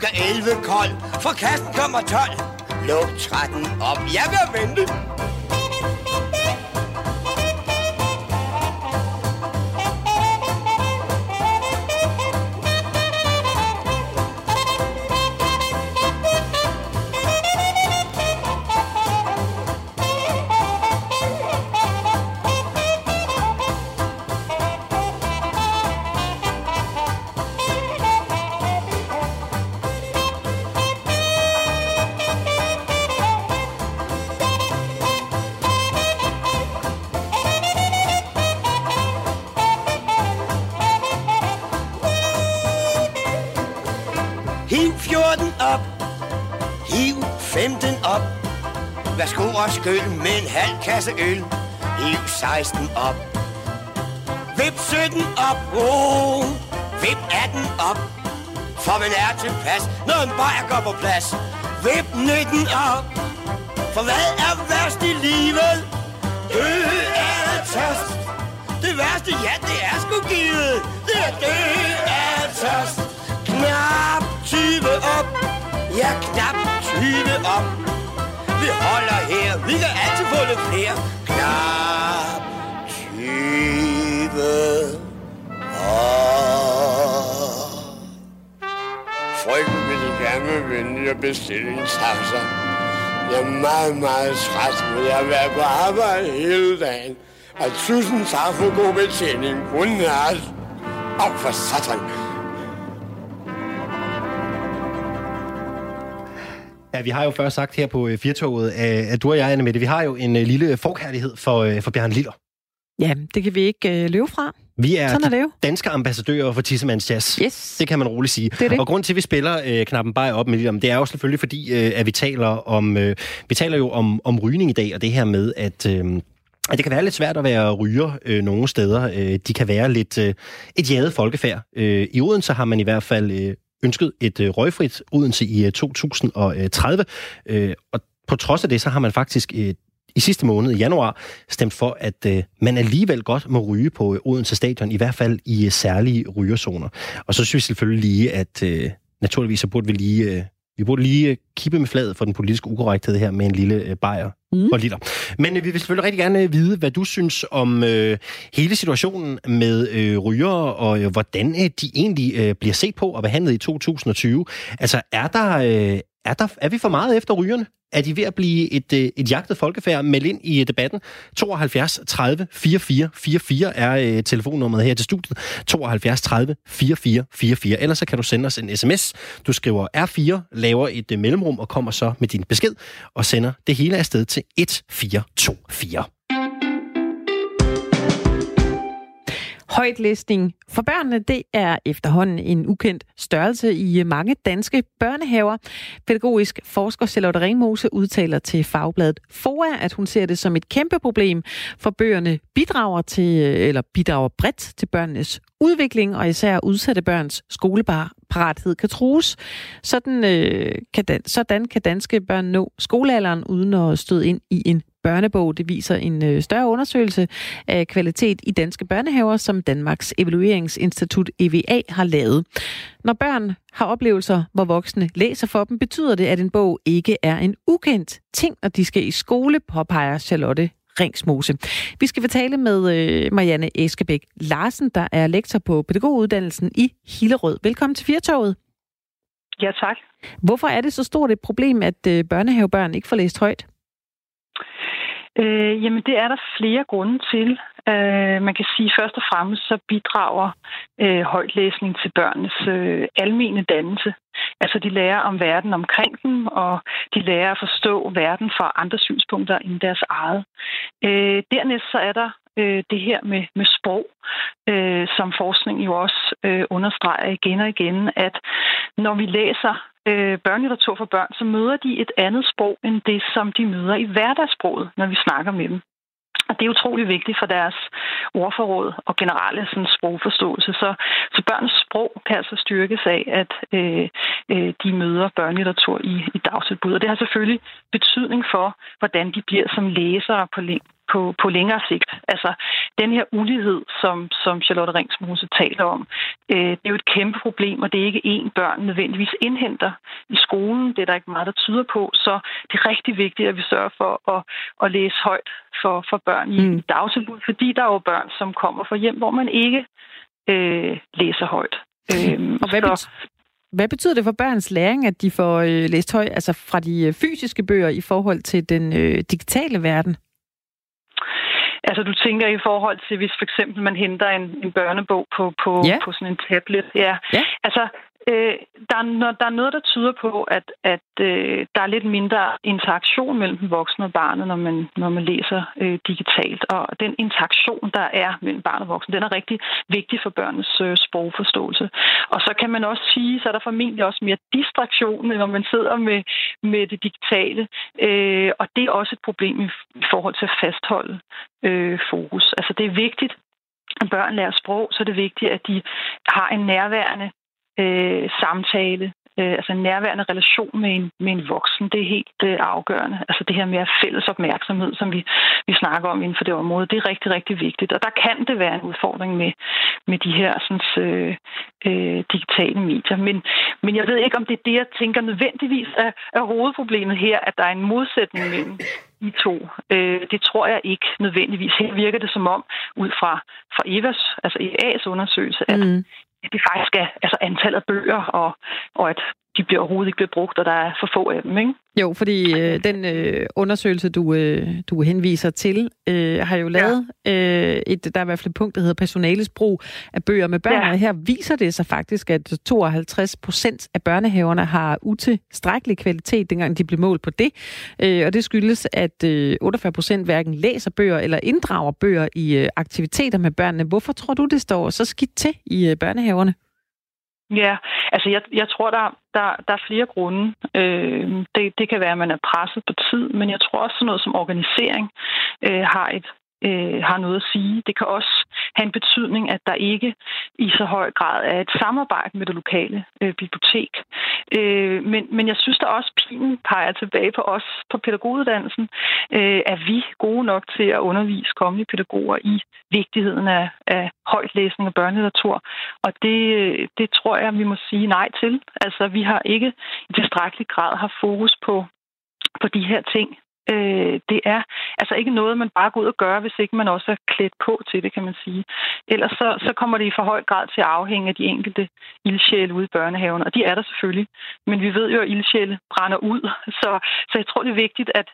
Gør 11 kold, for kassen kommer 12. Luk 13 op. Jeg vil vente. 15 op. Værsgo og skyld med en halv kasse øl. Hiv 16 op. Vip 17 op. Oh. Vip 18 op. For man er tilpas, når en bajer går på plads. Vip 19 op. For hvad er værst i livet? Død er tørst. Det værste, ja, det er sgu givet. Det er død er tørst. Knap 20 op. Ja, knap 20 om. Vi holder her. Vi kan altid få lidt flere. Knap 20 op. Frygten vil gerne vende og bestille en taxa. Jeg er meget, meget træt, men jeg har været på arbejde hele dagen. Og tusind tak for god betjening. Godnat. Og for satan. Ja, vi har jo først sagt her på øh, Firtoget, at du og jeg, Anne Mette, vi har jo en øh, lille forkærlighed for, øh, for Bjørn Liller. Ja, det kan vi ikke øh, løbe fra. Vi er, Sådan er det jo. danske ambassadører for Tissemands Jazz. Yes. Det kan man roligt sige. Det er det. Og grund til, at vi spiller øh, knappen bare op med det, det er jo selvfølgelig fordi, øh, at vi taler om, øh, vi taler jo om, om rygning i dag, og det her med, at øh, at det kan være lidt svært at være ryger øh, nogle steder. Øh, de kan være lidt øh, et jadet folkefærd. Øh, I Odense har man i hvert fald øh, ønsket et øh, røgfrit Odense i øh, 2030. Øh, øh, og på trods af det, så har man faktisk øh, i sidste måned, i januar, stemt for, at øh, man alligevel godt må ryge på øh, Odense Stadion, i hvert fald i øh, særlige rygerzoner. Og så synes vi selvfølgelig lige, at øh, naturligvis så burde vi lige... Øh, vi burde lige øh, kippe med fladet for den politiske ukorrekthed her med en lille øh, bajer mm. og liter. Men øh, vi vil selvfølgelig rigtig gerne vide, hvad du synes om øh, hele situationen med øh, rygere, og øh, hvordan øh, de egentlig øh, bliver set på og behandlet i 2020. Altså, er der, øh, er der er vi for meget efter rygerne? Er de ved at blive et, øh, et jagtet folkefærd? Meld ind i øh, debatten. 72 30 44 44 er øh, telefonnummeret her til studiet. 72 30 44 44. Ellers så kan du sende os en sms. Du skriver R4, laver et øh, mellemrum og kommer så med din besked og sender det hele afsted til 1424. Højtlæsning for børnene, det er efterhånden en ukendt størrelse i øh, mange danske børnehaver. Pædagogisk forsker Charlotte Ringmose udtaler til fagbladet FOA, at hun ser det som et kæmpe problem, for bøgerne bidrager til, øh, eller bidrager bredt til børnenes udvikling, og især udsatte børns skoleparathed kan trues. Sådan, øh, kan dan- sådan kan danske børn nå skolealderen uden at støde ind i en børnebog. Det viser en øh, større undersøgelse af kvalitet i danske børnehaver, som Danmarks Evalueringsinstitut EVA har lavet. Når børn har oplevelser, hvor voksne læser for dem, betyder det, at en bog ikke er en ukendt ting, og de skal i skole, påpeger Charlotte Ringsmose. Vi skal fortale med øh, Marianne Eskebæk Larsen, der er lektor på pædagoguddannelsen i Hillerød. Velkommen til Firtoget. Ja, tak. Hvorfor er det så stort et problem, at øh, børnehavebørn ikke får læst højt? Øh, jamen, det er der flere grunde til. Øh, man kan sige, først og fremmest så bidrager øh, højtlæsning til børnenes øh, almene dannelse. Altså, de lærer om verden omkring dem, og de lærer at forstå verden fra andre synspunkter end deres eget. Øh, dernæst så er der øh, det her med, med sprog, øh, som forskning jo også øh, understreger igen og igen, at når vi læser øh, børnelitteratur for børn, så møder de et andet sprog end det, som de møder i hverdagssproget, når vi snakker med dem. Og det er utrolig vigtigt for deres ordforråd og generelle sådan, sprogforståelse. Så, så børns sprog kan altså styrkes af, at øh, øh, de møder børnelitteratur i, i dagtilbud. Og det har selvfølgelig betydning for, hvordan de bliver som læsere på, på, på længere sigt. Altså, den her ulighed, som, som Charlotte Ringsmose taler om, øh, det er jo et kæmpe problem, og det er ikke én børn nødvendigvis indhenter i skolen. Det er der ikke meget, der tyder på. Så det er rigtig vigtigt, at vi sørger for at, at læse højt for, for børn i mm. dagtilbud, fordi der er jo børn, som kommer fra hjem, hvor man ikke øh, læser højt. Øh, og hvad, så, hvad betyder det for børns læring, at de får øh, læst højt altså fra de øh, fysiske bøger i forhold til den øh, digitale verden? Altså du tænker i forhold til, hvis for eksempel man henter en, en børnebog på, på, ja. på sådan en tablet. Ja. ja. Altså Øh, der, er, der er noget, der tyder på, at, at øh, der er lidt mindre interaktion mellem den voksne og barnet, når man, når man læser øh, digitalt. Og den interaktion, der er mellem barn og voksen, den er rigtig vigtig for børnenes øh, sprogforståelse. Og så kan man også sige, så er der formentlig også mere distraktion, når man sidder med, med det digitale. Øh, og det er også et problem i, forhold til at fastholde øh, fokus. Altså det er vigtigt, at børn lærer sprog, så er det vigtigt, at de har en nærværende øh, samtale, øh, altså en nærværende relation med en, med en voksen, det er helt øh, afgørende. Altså det her med fælles opmærksomhed, som vi, vi snakker om inden for det område, det er rigtig, rigtig vigtigt. Og der kan det være en udfordring med, med de her sådan, øh, øh, digitale medier. Men, men jeg ved ikke, om det er det, jeg tænker nødvendigvis er, er hovedproblemet her, at der er en modsætning mellem de to. Øh, det tror jeg ikke nødvendigvis. Her virker det som om, ud fra, fra Evas, altså EA's undersøgelse, at mm det faktisk er altså antallet af bøger, og, og at de bliver overhovedet ikke bliver brugt, og der er for få af dem, ikke? Jo, fordi øh, den øh, undersøgelse, du, øh, du henviser til, øh, har jo lavet ja. øh, et, der er i hvert fald et punkt, der hedder personales brug af bøger med børn, ja. og her viser det sig faktisk, at 52 procent af børnehaverne har utilstrækkelig kvalitet, dengang de blev målt på det, øh, og det skyldes, at øh, 48 procent hverken læser bøger eller inddrager bøger i øh, aktiviteter med børnene. Hvorfor tror du, det står så skidt til i øh, børnehaverne? Ja, altså jeg, jeg tror, der, der, der er flere grunde. Øh, det, det kan være, at man er presset på tid, men jeg tror også sådan noget som organisering øh, har et øh, har noget at sige. Det kan også have en betydning, at der ikke i så høj grad er et samarbejde med det lokale øh, bibliotek. Øh, men, men jeg synes, der også pinen peger tilbage på os på pædagoguddannelsen. Øh, er vi gode nok til at undervise kommende pædagoger i vigtigheden af, af højtlæsning og børnelitteratur? Og det, det tror jeg, vi må sige nej til. Altså, vi har ikke i tilstrækkelig grad haft fokus på på de her ting. Øh, det er altså ikke noget, man bare går ud og gør, hvis ikke man også er klædt på til det, kan man sige. Ellers så, så kommer det i for høj grad til at afhænge af de enkelte ildsjæle ude i børnehaven, og de er der selvfølgelig. Men vi ved jo, at ildsjæle brænder ud, *laughs* så, så jeg tror, det er vigtigt, at,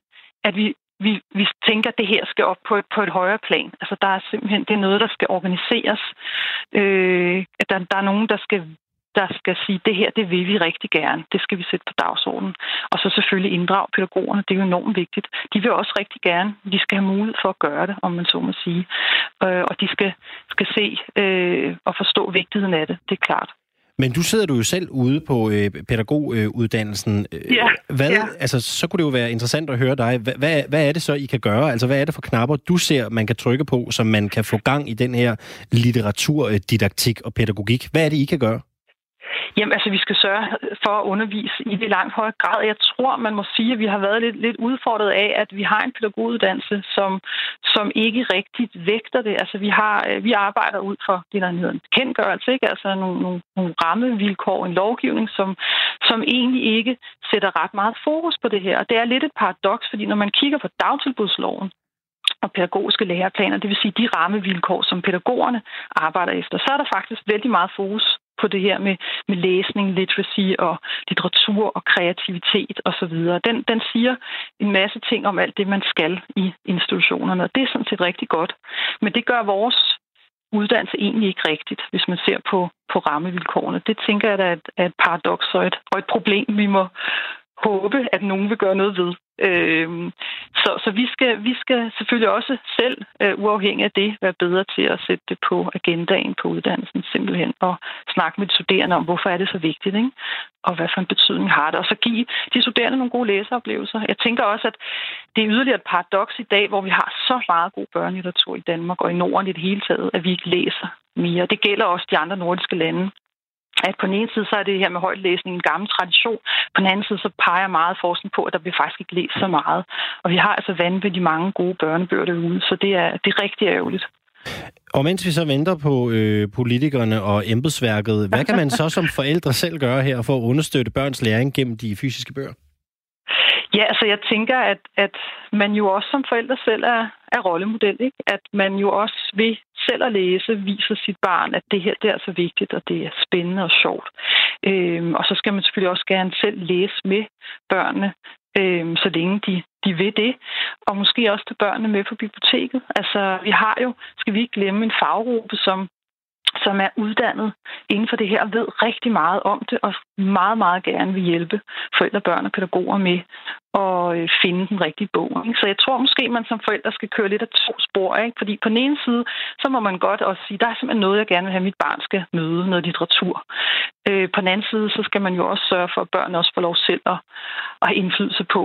at vi, vi, vi tænker, at det her skal op på et, på et højere plan. Altså, der er simpelthen det er noget, der skal organiseres. Øh, at der, der er nogen, der skal der skal sige, det her, det vil vi rigtig gerne. Det skal vi sætte på dagsordenen. Og så selvfølgelig inddrage pædagogerne. Det er jo enormt vigtigt. De vil også rigtig gerne. De skal have mulighed for at gøre det, om man så må sige. Øh, og de skal, skal se øh, og forstå vigtigheden af det. Det er klart. Men du sidder du jo selv ude på øh, pædagoguddannelsen. Øh, ja, hvad, ja. Altså, så kunne det jo være interessant at høre dig. Hvad, hvad, hvad er det så, I kan gøre? Altså, hvad er det for knapper, du ser, man kan trykke på, så man kan få gang i den her litteraturdidaktik og pædagogik? Hvad er det, I kan gøre? Jamen, altså, vi skal sørge for at undervise i det langt højere grad. Jeg tror, man må sige, at vi har været lidt, lidt udfordret af, at vi har en pædagoguddannelse, som, som ikke rigtigt vægter det. Altså, vi, har, øh, vi arbejder ud fra det, der hedder en kendtgørelse, ikke? altså nogle, nogle, nogle rammevilkår, en lovgivning, som, som egentlig ikke sætter ret meget fokus på det her. Og det er lidt et paradoks, fordi når man kigger på dagtilbudsloven, og pædagogiske læreplaner, det vil sige de rammevilkår, som pædagogerne arbejder efter, så er der faktisk vældig meget fokus på det her med, med læsning, literacy og litteratur og kreativitet osv. Den, den siger en masse ting om alt det, man skal i institutionerne, og det er sådan set rigtig godt. Men det gør vores uddannelse egentlig ikke rigtigt, hvis man ser på, på rammevilkårene. Det tænker jeg, da er et, er et paradoks og et, og et problem, vi må håbe, at nogen vil gøre noget ved. Øhm, så så vi, skal, vi skal selvfølgelig også selv, øh, uafhængig af det, være bedre til at sætte det på agendaen på uddannelsen simpelthen, og snakke med de studerende om, hvorfor er det så vigtigt, ikke? og hvad for en betydning har det, og så give de studerende nogle gode læseoplevelser. Jeg tænker også, at det er yderligere et paradoks i dag, hvor vi har så meget god børnelitteratur i Danmark og i Norden i det hele taget, at vi ikke læser mere. Det gælder også de andre nordiske lande at på den ene side, så er det her med højtlæsning en gammel tradition. På den anden side, så peger meget forskning på, at der bliver faktisk ikke læst så meget. Og vi har altså vanvittigt mange gode børnebøger derude, så det er, det er rigtig ærgerligt. Og mens vi så venter på øh, politikerne og embedsværket, hvad kan man så som forældre selv gøre her for at understøtte børns læring gennem de fysiske bøger? Ja, altså jeg tænker, at, at man jo også som forældre selv er, er rollemodel. Ikke? At man jo også ved selv at læse viser sit barn, at det her det er så vigtigt, og det er spændende og sjovt. Øhm, og så skal man selvfølgelig også gerne selv læse med børnene, øhm, så længe de, de vil det. Og måske også tage børnene med på biblioteket. Altså, vi har jo, skal vi ikke glemme, en faggruppe, som som er uddannet inden for det her, ved rigtig meget om det, og meget, meget gerne vil hjælpe forældre, børn og pædagoger med at øh, finde den rigtige bog. Ikke? Så jeg tror måske, man som forældre skal køre lidt af to spor. Ikke? Fordi på den ene side, så må man godt også sige, der er simpelthen noget, jeg gerne vil have, at mit barn skal møde, noget litteratur. Øh, på den anden side, så skal man jo også sørge for, at børn også får lov selv at, at have indflydelse på,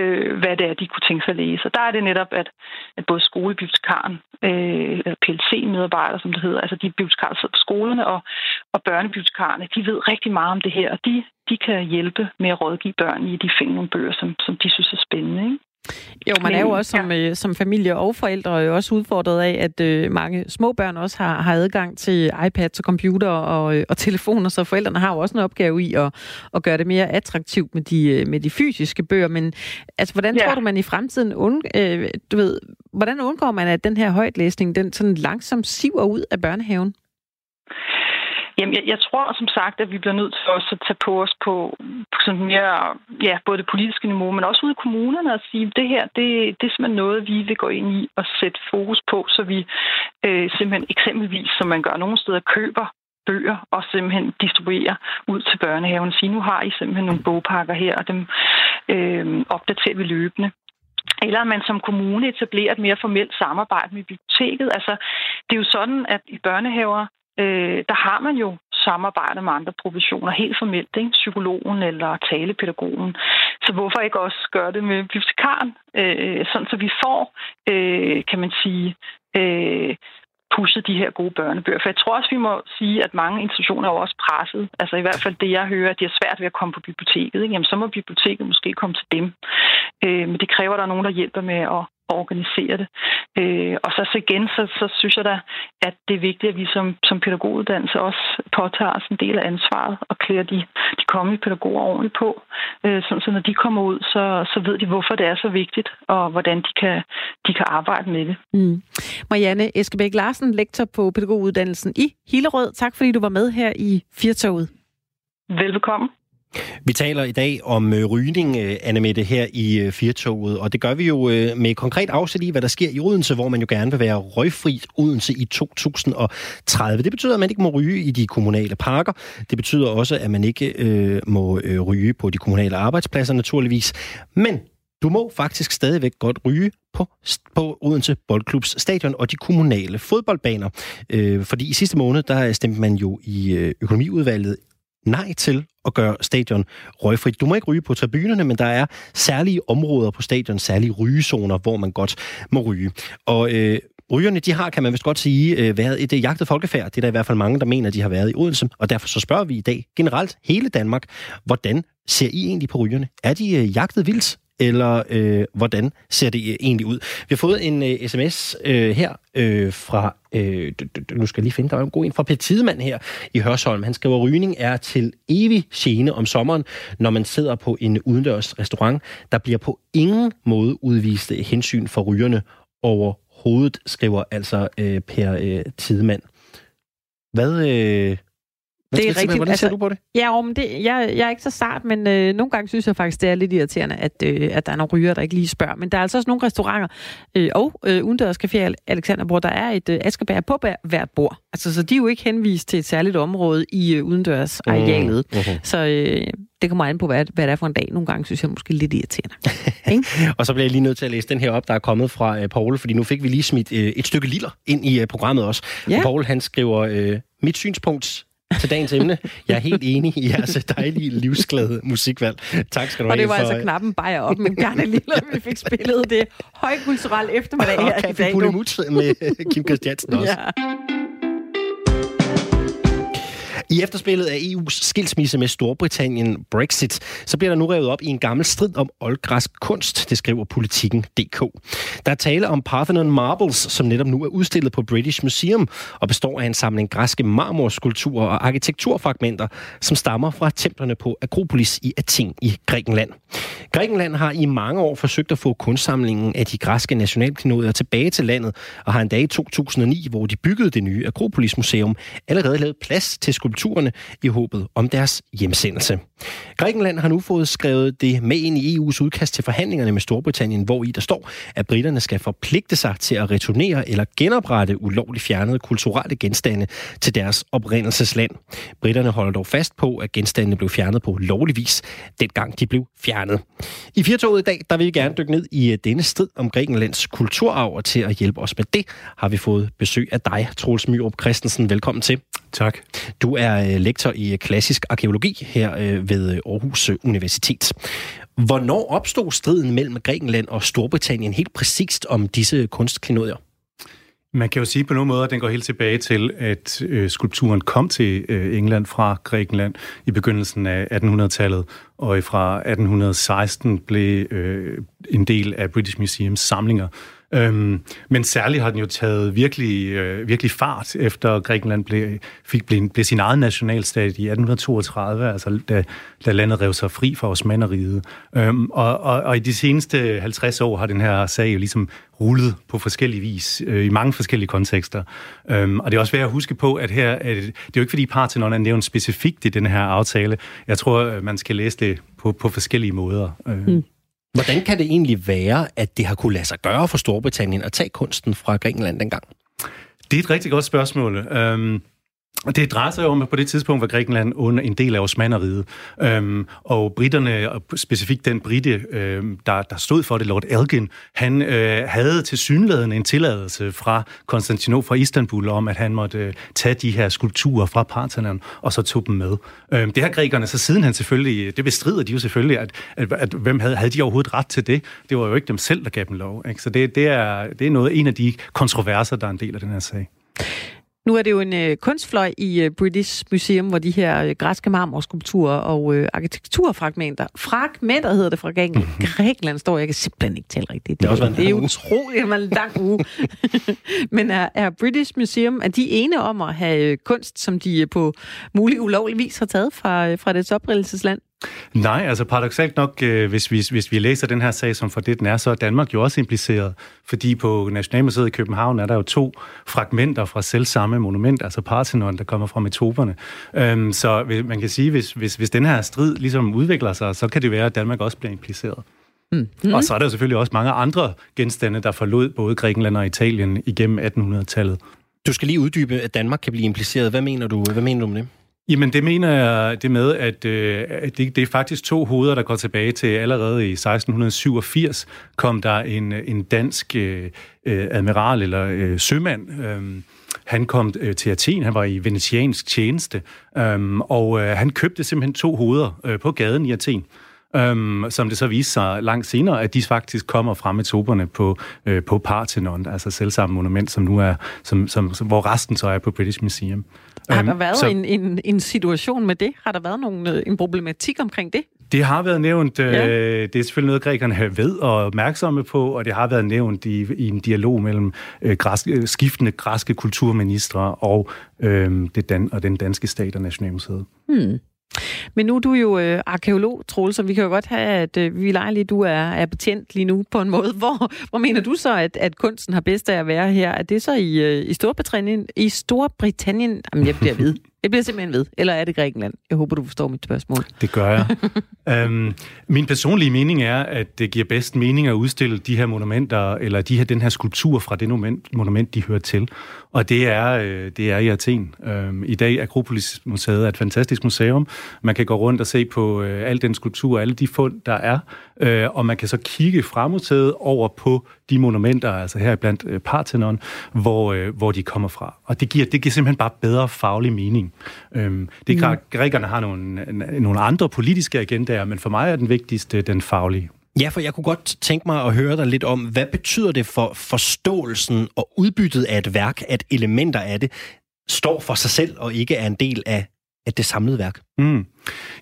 øh, hvad det er, de kunne tænke sig at læse. Og der er det netop, at, at både skolebibliotekaren, øh, eller PLC-medarbejdere, som det hedder, altså de bibliotekarer, der sidder på skolerne, og, og børnebibliotekarerne, de ved rigtig meget om det her, og de, de kan hjælpe med at rådgive børn i, at de finder nogle bøger, som, som de synes er spændende. Ikke? Jo, man er jo også som, ja. øh, som familie og forældre jo også udfordret af, at øh, mange små børn også har, har adgang til iPads og computer og, øh, og telefoner, så forældrene har jo også en opgave i at, at gøre det mere attraktivt med de, øh, med de fysiske bøger. Men altså, hvordan ja. tror du, man i fremtiden und, øh, du ved, hvordan undgår man, at den her højtlæsning, den sådan langsomt siver ud af børnehaven? Jamen, jeg, jeg tror som sagt, at vi bliver nødt til også at tage på os på, på sådan mere, ja, både det politiske niveau, men også ude i kommunerne og sige, at det her, det, det er simpelthen noget, vi vil gå ind i og sætte fokus på, så vi øh, simpelthen eksempelvis, som man gør nogle steder, køber bøger og simpelthen distribuerer ud til børnehaven. Sige, nu har I simpelthen nogle bogpakker her, og dem øh, opdaterer vi løbende eller at man som kommune etablerer et mere formelt samarbejde med biblioteket. Altså, det er jo sådan, at i børnehaver, øh, der har man jo samarbejde med andre professioner, helt formelt, ikke? psykologen eller talepædagogen. Så hvorfor ikke også gøre det med bibliotekaren, øh, sådan så vi får, øh, kan man sige, øh, pushet de her gode børnebøger. For jeg tror også, vi må sige, at mange institutioner er også presset. Altså i hvert fald det, jeg hører, at de er svært ved at komme på biblioteket. Ikke? Jamen, så må biblioteket måske komme til dem. Øh, men det kræver, at der er nogen, der hjælper med at organisere det. Øh, og så, så igen, så, så synes jeg da, at det er vigtigt, at vi som, som pædagoguddannelse også påtager os en del af ansvaret og klæder de, de kommende pædagoger ordentligt på. Øh, sådan, så når de kommer ud, så, så ved de, hvorfor det er så vigtigt, og hvordan de kan, de kan arbejde med det. Mm. Marianne Eskebæk Larsen, lektor på pædagoguddannelsen i Hillerød. Tak fordi du var med her i Firtoget. Velbekomme. Vi taler i dag om øh, rygning, øh, Annemette, her i øh, Firtoget, og det gør vi jo øh, med konkret afsæt i, hvad der sker i Odense, hvor man jo gerne vil være røgfri Odense i 2030. Det betyder, at man ikke må ryge i de kommunale parker. Det betyder også, at man ikke øh, må ryge på de kommunale arbejdspladser, naturligvis. Men du må faktisk stadigvæk godt ryge på, på Odense Boldklubs stadion og de kommunale fodboldbaner. Øh, fordi i sidste måned, der stemte man jo i økonomiudvalget nej til at gøre stadion røgfrit. Du må ikke ryge på tribunerne, men der er særlige områder på stadion, særlige rygezoner, hvor man godt må ryge. Og øh, Rygerne, de har, kan man vist godt sige, øh, været et jagtet folkefærd. Det er der i hvert fald mange, der mener, de har været i Odense. Og derfor så spørger vi i dag generelt hele Danmark, hvordan ser I egentlig på rygerne? Er de øh, jagtet vildt? Eller øh, hvordan ser det øh, egentlig ud? Vi har fået en øh, sms øh, her øh, fra, øh, nu skal jeg lige finde, der er en god en fra Per Tidemand her i Hørsholm. Han skriver, rygning er til evig gene om sommeren, når man sidder på en udendørs restaurant. Der bliver på ingen måde udvist øh, hensyn for rygerne overhovedet, skriver altså øh, Per øh, Tidemand. Hvad, øh, det er rigtigt. Hvordan ser altså, du på det? Ja, men det, jeg, jeg er ikke så sart, men øh, nogle gange synes jeg faktisk, det er lidt irriterende, at, øh, at der er nogle ryger, der ikke lige spørger. Men der er altså også nogle restauranter øh, og øh, udendørs café Alexander, hvor der er et øh, askebær på hvert bord. Altså, så de er jo ikke henvist til et særligt område i øh, udendørs arealet. Mm, uh-huh. Så øh, det kommer an på, hvad, hvad det er for en dag. Nogle gange synes jeg måske lidt irriterende. *laughs* Og så bliver jeg lige nødt til at læse den her op, der er kommet fra øh, Paul, fordi nu fik vi lige smidt øh, et stykke liller ind i øh, programmet også. Ja. Paul, han skriver, øh, mit synspunkt til dagens emne. Jeg er helt enig i jeres dejlige, livsglade musikvalg. Tak skal du Og have det var for... altså knappen bare op, men gerne lille, vi fik spillet det højkulturelle eftermiddag Og her i dag. Pulemut med Kim Christiansen også. Ja. I efterspillet af EU's skilsmisse med Storbritannien Brexit, så bliver der nu revet op i en gammel strid om oldgræsk kunst, det skriver politikken.dk. Der er tale om Parthenon Marbles, som netop nu er udstillet på British Museum og består af en samling græske marmorskulpturer og arkitekturfragmenter, som stammer fra templerne på Akropolis i Athen i Grækenland. Grækenland har i mange år forsøgt at få kunstsamlingen af de græske nationalklenodier tilbage til landet, og har endda i 2009, hvor de byggede det nye Akropolis Museum, allerede lavet plads til kulturerne i håbet om deres hjemsendelse. Grækenland har nu fået skrevet det med ind i EU's udkast til forhandlingerne med Storbritannien, hvor i der står, at britterne skal forpligte sig til at returnere eller genoprette ulovligt fjernede kulturelle genstande til deres oprindelsesland. Britterne holder dog fast på, at genstandene blev fjernet på lovlig vis, dengang de blev fjernet. I Firtoget i dag, der vil vi gerne dykke ned i øh, denne strid om Grækenlands kulturarv, og til at hjælpe os med det, har vi fået besøg af dig, Troels Myrup Christensen. Velkommen til. Tak. Du er øh, lektor i øh, klassisk arkeologi her øh, ved Aarhus Universitet. Hvornår opstod striden mellem Grækenland og Storbritannien helt præcist om disse kunstklenodier? Man kan jo sige på nogle måder, at den går helt tilbage til, at øh, skulpturen kom til øh, England fra Grækenland i begyndelsen af 1800-tallet, og fra 1816 blev øh, en del af British Museums samlinger. Øhm, men særligt har den jo taget virkelig, øh, virkelig fart, efter Grækenland blev, fik, blev, blev sin egen nationalstat i 1832, altså da, da landet rev sig fri fra Osmanneriget. Øhm, og, og, og i de seneste 50 år har den her sag jo ligesom rullet på forskellige vis, øh, i mange forskellige kontekster. Øhm, og det er også værd at huske på, at her, at det er jo ikke fordi Parthenon er nævnt specifikt i den her aftale. Jeg tror, øh, man skal læse det på, på forskellige måder. Øh. Mm. Hvordan kan det egentlig være, at det har kunne lade sig gøre for Storbritannien at tage kunsten fra Grækenland dengang? Det er et rigtig godt spørgsmål. Øhm, det drejer sig om, at på det tidspunkt var Grækenland under en del af Osmanneriget, øhm, og britterne, og specifikt den britte, øhm, der, der stod for det, Lord Elgin, han øh, havde til synligheden en tilladelse fra Konstantinopel, fra Istanbul, om at han måtte øh, tage de her skulpturer fra Parthenon, og så tog dem med. Øhm, det har grækerne så siden han selvfølgelig, det bestrider de jo selvfølgelig, at, at, at hvem havde, havde de overhovedet ret til det? Det var jo ikke dem selv, der gav dem lov. Ikke? Så det, det, er, det er noget, en af de kontroverser, der er en del af den her sag. Nu er det jo en øh, kunstfløj i øh, British Museum, hvor de her øh, græske marmorskulpturer og øh, arkitekturfragmenter, fragmenter hedder det fra Grækenland, Grækenland står, jeg kan simpelthen ikke tale rigtigt. Det også en det er uge. utroligt, det var en lang uge. *laughs* Men er, er British Museum, er de ene om at have øh, kunst, som de øh, på mulig ulovlig vis har taget fra, øh, fra dets oprindelsesland? Nej, altså paradoxalt nok, øh, hvis, vi, hvis vi læser den her sag som for det, den er, så er Danmark jo også impliceret. Fordi på Nationalmuseet i København er der jo to fragmenter fra selv samme monument, altså Parthenon, der kommer fra metoperne. Øhm, så man kan sige, hvis, hvis, hvis den her strid ligesom udvikler sig, så kan det være, at Danmark også bliver impliceret. Mm. Mm. Og så er der jo selvfølgelig også mange andre genstande, der forlod både Grækenland og Italien igennem 1800-tallet. Du skal lige uddybe, at Danmark kan blive impliceret. Hvad mener du, hvad mener du med det? Jamen, det mener jeg det med, at, øh, at det, det er faktisk to hoveder, der går tilbage til allerede i 1687 kom der en, en dansk øh, øh, admiral eller øh, sømand. Øh, han kom øh, til Athen, han var i venetiansk tjeneste, øh, og øh, han købte simpelthen to hoveder øh, på gaden i Athen. Øhm, som det så viste sig langt senere, at de faktisk kommer fra metoperne på, øh, på Parthenon, altså selvsamme monument, som nu er, som, som, som, hvor resten så er på British Museum. Har Øhm, der været så- en, en, en situation med det? Har der været nogen, øh, en problematik omkring det? Det har været nævnt. Ja. Ja. Det er selvfølgelig noget, grækerne ved og er opmærksomme på, og det har været nævnt i, i en dialog mellem øh, græske, skiftende græske kulturministre og, øh, det dan, og den danske stat og Nationalmuseet. Hmm. Men nu er du jo øh, arkeolog, Troels, så vi kan jo godt have, at øh, vi leger lige, du er, er betjent lige nu på en måde. *laughs* Hvor, hvor mener du så, at, at kunsten har bedst af at være her? Er det så i, øh, i Storbritannien? I Storbritannien? Jamen, jeg bliver ved. *laughs* Jeg bliver simpelthen ved. Eller er det Grækenland? Jeg håber, du forstår mit spørgsmål. Det gør jeg. *laughs* øhm, min personlige mening er, at det giver bedst mening at udstille de her monumenter, eller de her, den her skulptur fra det monument, monument de hører til. Og det er, øh, det er i Athen. Øhm, I dag er Akropolis Museet er et fantastisk museum. Man kan gå rundt og se på øh, al den skulptur, alle de fund, der er, øh, og man kan så kigge fremudtaget over på de monumenter, altså her blandt øh, Parthenon, hvor, øh, hvor de kommer fra. Og det giver, det giver simpelthen bare bedre faglig mening. Øhm, det er klart, mm. grækerne har nogle, nogle andre politiske agendaer, men for mig er den vigtigste den faglige. Ja, for jeg kunne godt tænke mig at høre dig lidt om, hvad betyder det for forståelsen og udbyttet af et værk, at elementer af det står for sig selv og ikke er en del af, af det samlede værk? Mm.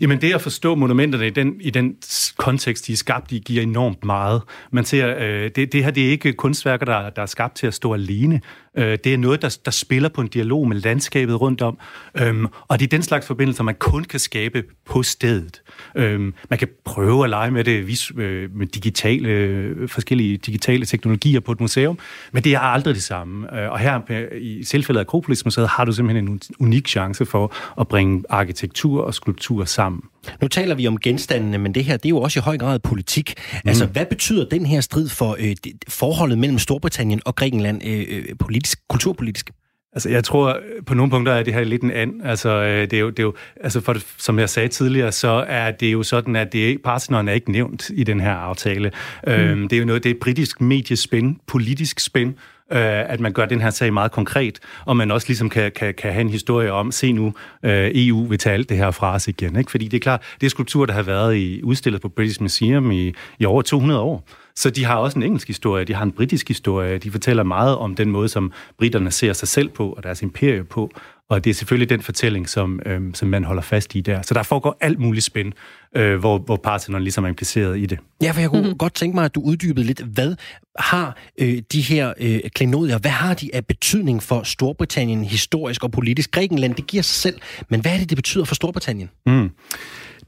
Jamen det at forstå monumenterne i den, i den kontekst, de er skabt i, giver enormt meget. Man ser, øh, det, det her det er ikke kunstværker, der, der er skabt til at stå alene. Øh, det er noget, der, der spiller på en dialog med landskabet rundt om. Øhm, og det er den slags forbindelser, man kun kan skabe på stedet. Øhm, man kan prøve at lege med det vis, øh, med digitale, øh, forskellige digitale teknologier på et museum, men det er aldrig det samme. Øh, og her i selvfældet Akropolis Museet har du simpelthen en unik chance for at bringe arkitektur og skulptur sammen. Nu taler vi om genstandene, men det her det er jo også i høj grad politik. Mm. Altså, hvad betyder den her strid for øh, forholdet mellem Storbritannien og Grækenland øh, øh, politisk, kulturpolitisk? Altså, jeg tror, på nogle punkter er det her lidt en and. Altså, øh, det er jo, det er jo, altså for, som jeg sagde tidligere, så er det jo sådan, at det, Parthenon er ikke nævnt i den her aftale. Mm. Øhm, det er jo noget, det er britisk mediespænd, politisk spænd, øh, at man gør den her sag meget konkret, og man også ligesom kan, kan, kan have en historie om, se nu, øh, EU vil tage alt det her fra os igen. Ikke? Fordi det er klart, det er skulpturer, der har været i, udstillet på British Museum i, i over 200 år. Så de har også en engelsk historie, de har en britisk historie, de fortæller meget om den måde, som britterne ser sig selv på, og deres imperie på, og det er selvfølgelig den fortælling, som, øh, som man holder fast i der. Så der foregår alt muligt spænd, øh, hvor, hvor Parthenon ligesom er impliceret i det. Ja, for jeg kunne mm-hmm. godt tænke mig, at du uddybede lidt. Hvad har øh, de her øh, klenodier, hvad har de af betydning for Storbritannien historisk og politisk? Grækenland, det giver sig selv, men hvad er det, det betyder for Storbritannien? Mm.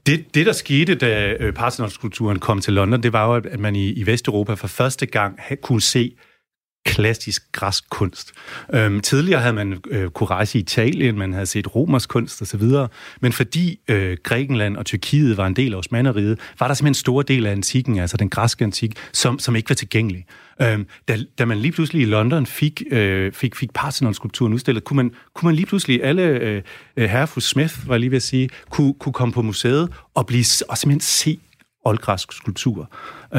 Det, det, der skete, da øh, Parthenon-skulpturen kom til London, det var jo, at man i, i Vesteuropa for første gang kunne se klassisk græsk kunst. Øhm, tidligere havde man øh, kunne rejse i Italien, man havde set romersk kunst osv., men fordi øh, Grækenland og Tyrkiet var en del af Osmaneriet, var der simpelthen en stor del af antikken, altså den græske antik, som, som ikke var tilgængelig. Øhm, da, da man lige pludselig i London fik, øh, fik, fik Parthenon-skulpturen udstillet, kunne man, kunne man lige pludselig, alle øh, øh herrefru Smith, var jeg lige ved at sige, kunne, kunne komme på museet og, blive, og simpelthen se oldgræsk skulptur.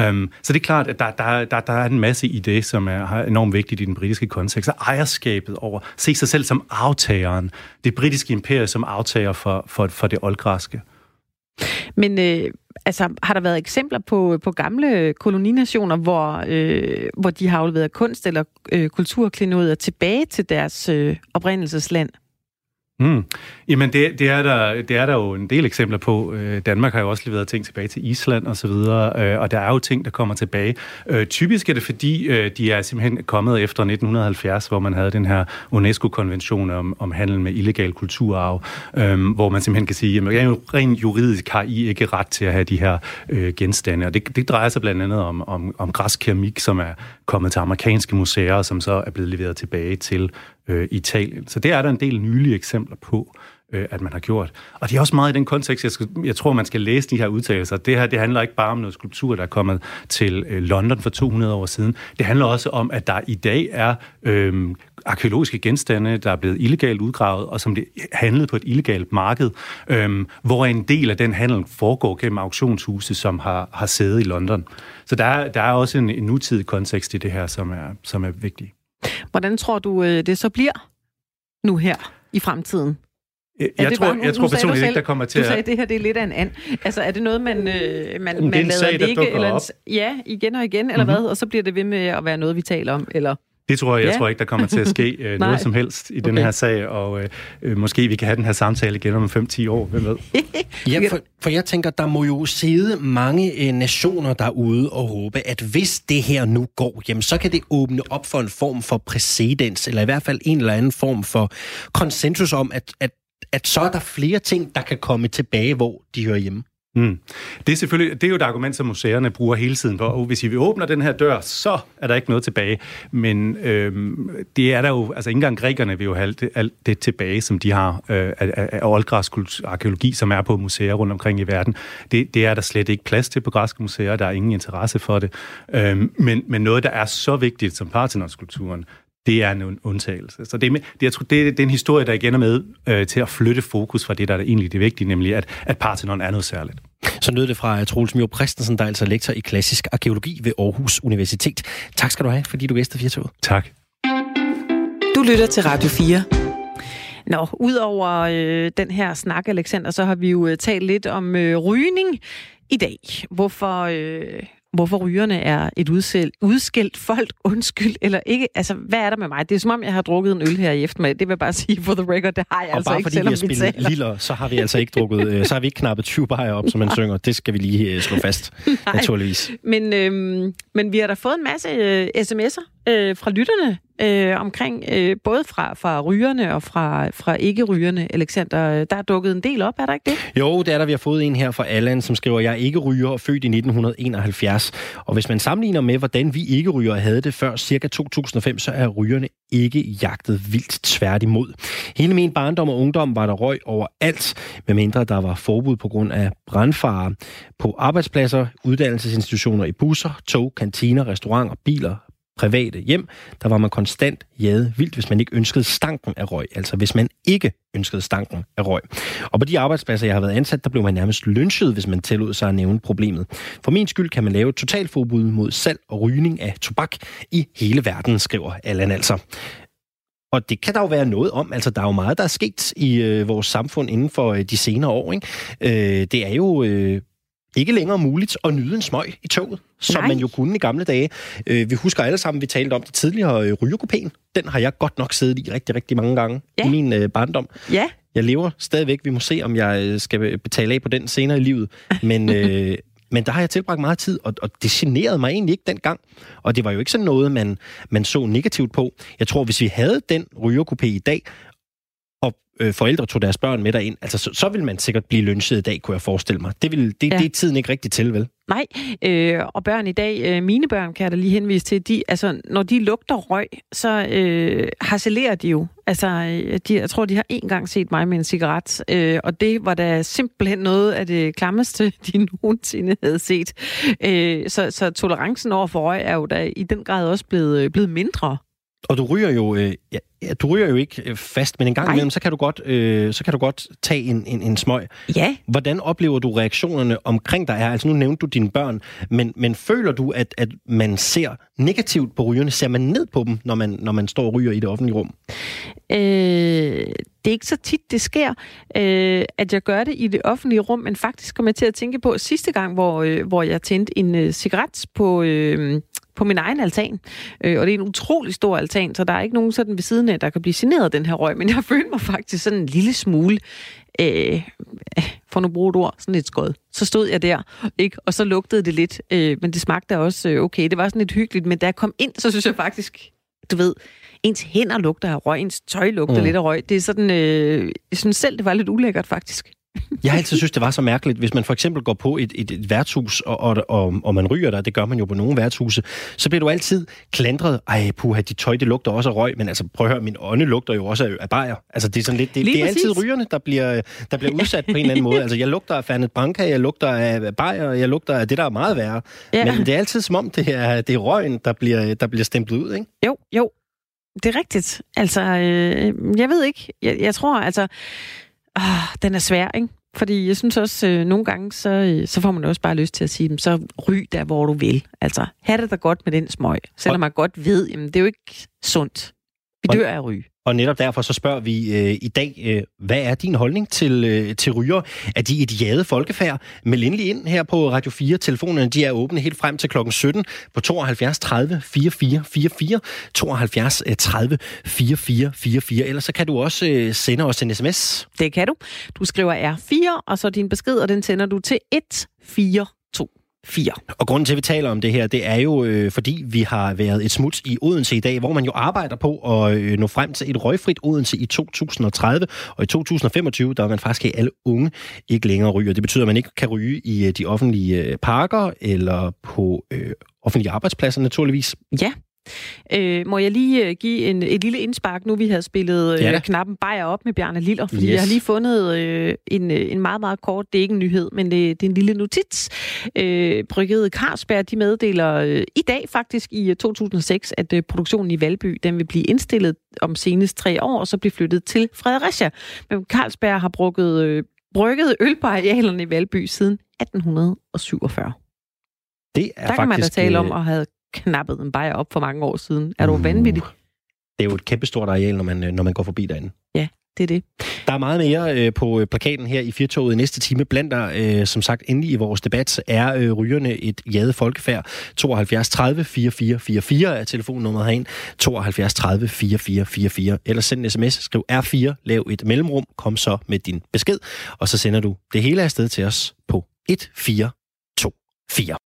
Um, så det er klart, at der, der, der, der er en masse i det, som er enormt vigtigt i den britiske kontekst. Og ejerskabet over, se sig selv som aftageren, det britiske imperium som aftager for, for, for det oldgræske. Men øh, altså, har der været eksempler på, på gamle koloninationer, hvor, øh, hvor de har afleveret kunst eller øh, kulturklinodier tilbage til deres øh, oprindelsesland? Mm. Jamen, det, det, er der, det er der jo en del eksempler på. Øh, Danmark har jo også leveret ting tilbage til Island og så videre, øh, og der er jo ting, der kommer tilbage. Øh, typisk er det, fordi øh, de er simpelthen kommet efter 1970, hvor man havde den her UNESCO-konvention om, om handel med illegal kulturarv, øhm, hvor man simpelthen kan sige, at rent juridisk har I ikke ret til at have de her øh, genstande. Og det, det drejer sig blandt andet om, om, om græsk keramik, som er kommet til amerikanske museer, som så er blevet leveret tilbage til øh, Italien. Så det er der en del nylige eksempler på, øh, at man har gjort. Og det er også meget i den kontekst, jeg, skal, jeg tror, man skal læse de her udtalelser. Det her det handler ikke bare om noget skulptur, der er kommet til øh, London for 200 år siden. Det handler også om, at der i dag er øh, arkeologiske genstande, der er blevet illegalt udgravet, og som det handlede på et illegalt marked, øh, hvor en del af den handel foregår gennem auktionshuse, som har, har sæde i London. Så der der er også en, en nutidig kontekst i det her, som er, som er vigtig. Hvordan tror du, øh, det så bliver nu her i fremtiden? Jeg, jeg tror, bare, jeg tror personligt ikke, der kommer til at... Du sagde, at det her det er lidt af en and. Altså, er det noget, man, øh, man, man lader sag, ligge? Eller en, ja, igen og igen, eller mm-hmm. hvad? Og så bliver det ved med at være noget, vi taler om, eller... Det tror jeg. Jeg tror ikke, der kommer til at ske *laughs* øh, noget som helst i okay. den her sag, og øh, øh, måske vi kan have den her samtale igen om 5-10 år, hvem ved? *laughs* ja, for, for jeg tænker, der må jo sidde mange øh, nationer derude og håbe, at hvis det her nu går, jamen, så kan det åbne op for en form for præcedens, eller i hvert fald en eller anden form for konsensus om, at, at, at så er der flere ting, der kan komme tilbage, hvor de hører hjemme. Mm. Det er selvfølgelig det er jo et argument, som museerne bruger hele tiden for, og hvis vi åbner den her dør, så er der ikke noget tilbage. Men øhm, det er der jo, altså ikke engang grækerne vil jo have alt det, alt det tilbage, som de har øh, af, af oldgræsk arkeologi, som er på museer rundt omkring i verden. Det, det er der slet ikke plads til på græske museer, der er ingen interesse for det. Øhm, men, men noget, der er så vigtigt som Parthenonskulpturen, det er en undtagelse. Så det er, det, jeg tror, det, er, det er en historie, der igen er med øh, til at flytte fokus fra det, der er egentlig det vigtige, nemlig at, at Parthenon er noget særligt. Så lød det fra Troels Mjør Christensen, der er altså lektor i klassisk arkeologi ved Aarhus Universitet. Tak skal du have, fordi du gæstede Firtoget. Tak. Du lytter til Radio 4. Nå, udover øh, den her snak, Alexander, så har vi jo øh, talt lidt om øh, rygning i dag. Hvorfor øh, hvorfor rygerne er et udsel, udskilt folk, *laughs* undskyld, eller ikke. Altså, hvad er der med mig? Det er som om, jeg har drukket en øl her i eftermiddag. Det vil jeg bare sige for the record. Det har jeg og altså bare ikke, fordi selvom vi har spillet liller, så har vi altså ikke drukket, øh, så har vi ikke knappet 20 bajer op, som man *laughs* synger. Det skal vi lige øh, slå fast, *laughs* Nej. naturligvis. Men, øh, men vi har da fået en masse øh, sms'er øh, fra lytterne øh, omkring, øh, både fra, fra rygerne og fra, fra ikke-rygerne, Alexander. Der er dukket en del op, er der ikke det? Jo, det er der. Vi har fået en her fra Allan, som skriver, jeg er ikke ryger og født i 1971. Og hvis man sammenligner med, hvordan vi ikke ryger havde det før cirka 2005, så er rygerne ikke jagtet vildt tværtimod. Hele min barndom og ungdom var der røg overalt, medmindre der var forbud på grund af brandfare på arbejdspladser, uddannelsesinstitutioner i busser, tog, kantiner, restauranter, biler, private hjem, der var man konstant jæde vildt, hvis man ikke ønskede stanken af røg. Altså hvis man ikke ønskede stanken af røg. Og på de arbejdspladser, jeg har været ansat, der blev man nærmest lynchet, hvis man tillod sig at nævne problemet. For min skyld kan man lave et totalforbud mod salg og rygning af tobak i hele verden, skriver Allan altså. Og det kan der jo være noget om. Altså, der er jo meget, der er sket i øh, vores samfund inden for øh, de senere år. Ikke? Øh, det er jo øh, ikke længere muligt at nyde en smøg i toget, som Nej. man jo kunne i gamle dage. Øh, vi husker alle sammen, vi talte om det tidligere, øh, rygerkopæen. Den har jeg godt nok siddet i rigtig, rigtig mange gange ja. i min øh, barndom. Ja. Jeg lever stadigvæk. Vi må se, om jeg skal betale af på den senere i livet. Men, øh, *laughs* men der har jeg tilbragt meget tid, og, og det generede mig egentlig ikke dengang. Og det var jo ikke sådan noget, man, man så negativt på. Jeg tror, hvis vi havde den rygerkopé i dag, øh, forældre tog deres børn med derind, altså så, så vil man sikkert blive lynchet i dag, kunne jeg forestille mig. Det, vil, det, ja. det er tiden ikke rigtig til, vel? Nej, øh, og børn i dag, øh, mine børn kan jeg da lige henvise til, de, altså, når de lugter røg, så øh, harcelerer de jo. Altså, øh, de, jeg tror, de har en gang set mig med en cigaret, øh, og det var da simpelthen noget af det klammeste, *laughs* de nogensinde havde set. Øh, så, så tolerancen over for røg er jo da i den grad også blevet, øh, blevet mindre. Og du ryger jo, øh, ja, du ryger jo ikke øh, fast, men en gang imellem, så kan du godt, øh, så kan du godt tage en, en, en smøg. Ja. Hvordan oplever du reaktionerne omkring dig? Altså nu nævnte du dine børn, men, men føler du, at, at man ser negativt på rygerne? Ser man ned på dem, når man, når man står og ryger i det offentlige rum? Øh, det er ikke så tit, det sker, øh, at jeg gør det i det offentlige rum, men faktisk kommer jeg til at tænke på sidste gang, hvor, øh, hvor jeg tændte en øh, cigaret på... Øh, på min egen altan. Øh, og det er en utrolig stor altan, så der er ikke nogen sådan ved siden af, der kan blive generet af den her røg. Men jeg *laughs* følte mig faktisk sådan en lille smule, øh, for nu bruge et ord, sådan lidt skød. Så stod jeg der, ikke? og så lugtede det lidt, øh, men det smagte også øh, okay. Det var sådan lidt hyggeligt, men da jeg kom ind, så synes jeg faktisk, du ved, ens hænder lugter af røg, ens tøj lugter mm. lidt af røg. Det er sådan, øh, jeg synes selv, det var lidt ulækkert faktisk. Jeg har altid synes, det var så mærkeligt, hvis man for eksempel går på et, et, et værtshus, og, og, og, og man ryger der, det gør man jo på nogle værtshuse, så bliver du altid klandret, ej puha, de tøj, det lugter også af røg, men altså prøv at høre, min ånde lugter jo også af, bajer. Altså det er sådan lidt, det, det er altid rygerne, der bliver, der bliver udsat på en eller anden måde. Altså jeg lugter af Fernet Branca, jeg lugter af bajer, jeg lugter af det, der er meget værre. Ja. Men det er altid som om, det er, det er røgen, der bliver, der bliver stemplet ud, ikke? Jo, jo. Det er rigtigt. Altså, øh, jeg ved ikke. Jeg, jeg tror, altså, øh, den er svær, ikke? Fordi jeg synes også, øh, nogle gange, så, øh, så får man også bare lyst til at sige dem, så ryg der, hvor du vil. Altså, have det da godt med den smøg. Selvom man godt ved, jamen, det er jo ikke sundt. Vi dør af ryg. Og netop derfor så spørger vi øh, i dag, øh, hvad er din holdning til, øh, til ryger? Er de et jade folkefærd? Meld endelig ind her på Radio 4. Telefonerne de er åbne helt frem til klokken 17 på 72 30 44 44, 72 30 44 44. Ellers så kan du også øh, sende os en sms. Det kan du. Du skriver R4, og så din besked, og den sender du til 142. 4. Og grunden til, at vi taler om det her, det er jo, øh, fordi vi har været et smut i Odense i dag, hvor man jo arbejder på at øh, nå frem til et røgfrit Odense i 2030. Og i 2025, der er man faktisk at alle unge ikke længere ryger. Det betyder, at man ikke kan ryge i øh, de offentlige øh, parker eller på øh, offentlige arbejdspladser naturligvis. Ja, Øh, må jeg lige øh, give en, et lille indspark, nu vi har spillet øh, Ja knappen Bajer op med Bjarne Liller, fordi Yes. jeg har lige fundet øh, en, øh, en meget, meget kort, det er ikke en nyhed, men det, det er en lille notits. Øh, Brygget Carlsberg, de meddeler øh, i dag faktisk i øh, 2006, at øh, produktionen i Valby, den vil blive indstillet om senest tre år, og så blive flyttet til Fredericia. Men Carlsberg har brygget, øh, brygget øl på arealerne i Valby siden 1847. Det er Der kan man da faktisk, tale om øh, at have knappet en bajer op for mange år siden. Er du Uh. vanvittig? Det er jo et kæmpestort areal, når man, øh, når man går forbi derinde. Det er det. Der er meget mere øh, på øh, plakaten her i Firtoget i næste time. Blandt der, øh, som sagt, endelig i vores debat, er øh, rygerne et jade folkefærd. 72 30 44 44 er telefonnummeret herind. 72 30 44 44. Eller send en sms, skriv R4, lav et mellemrum, kom så med din besked, og så sender du det hele afsted til os på 1424.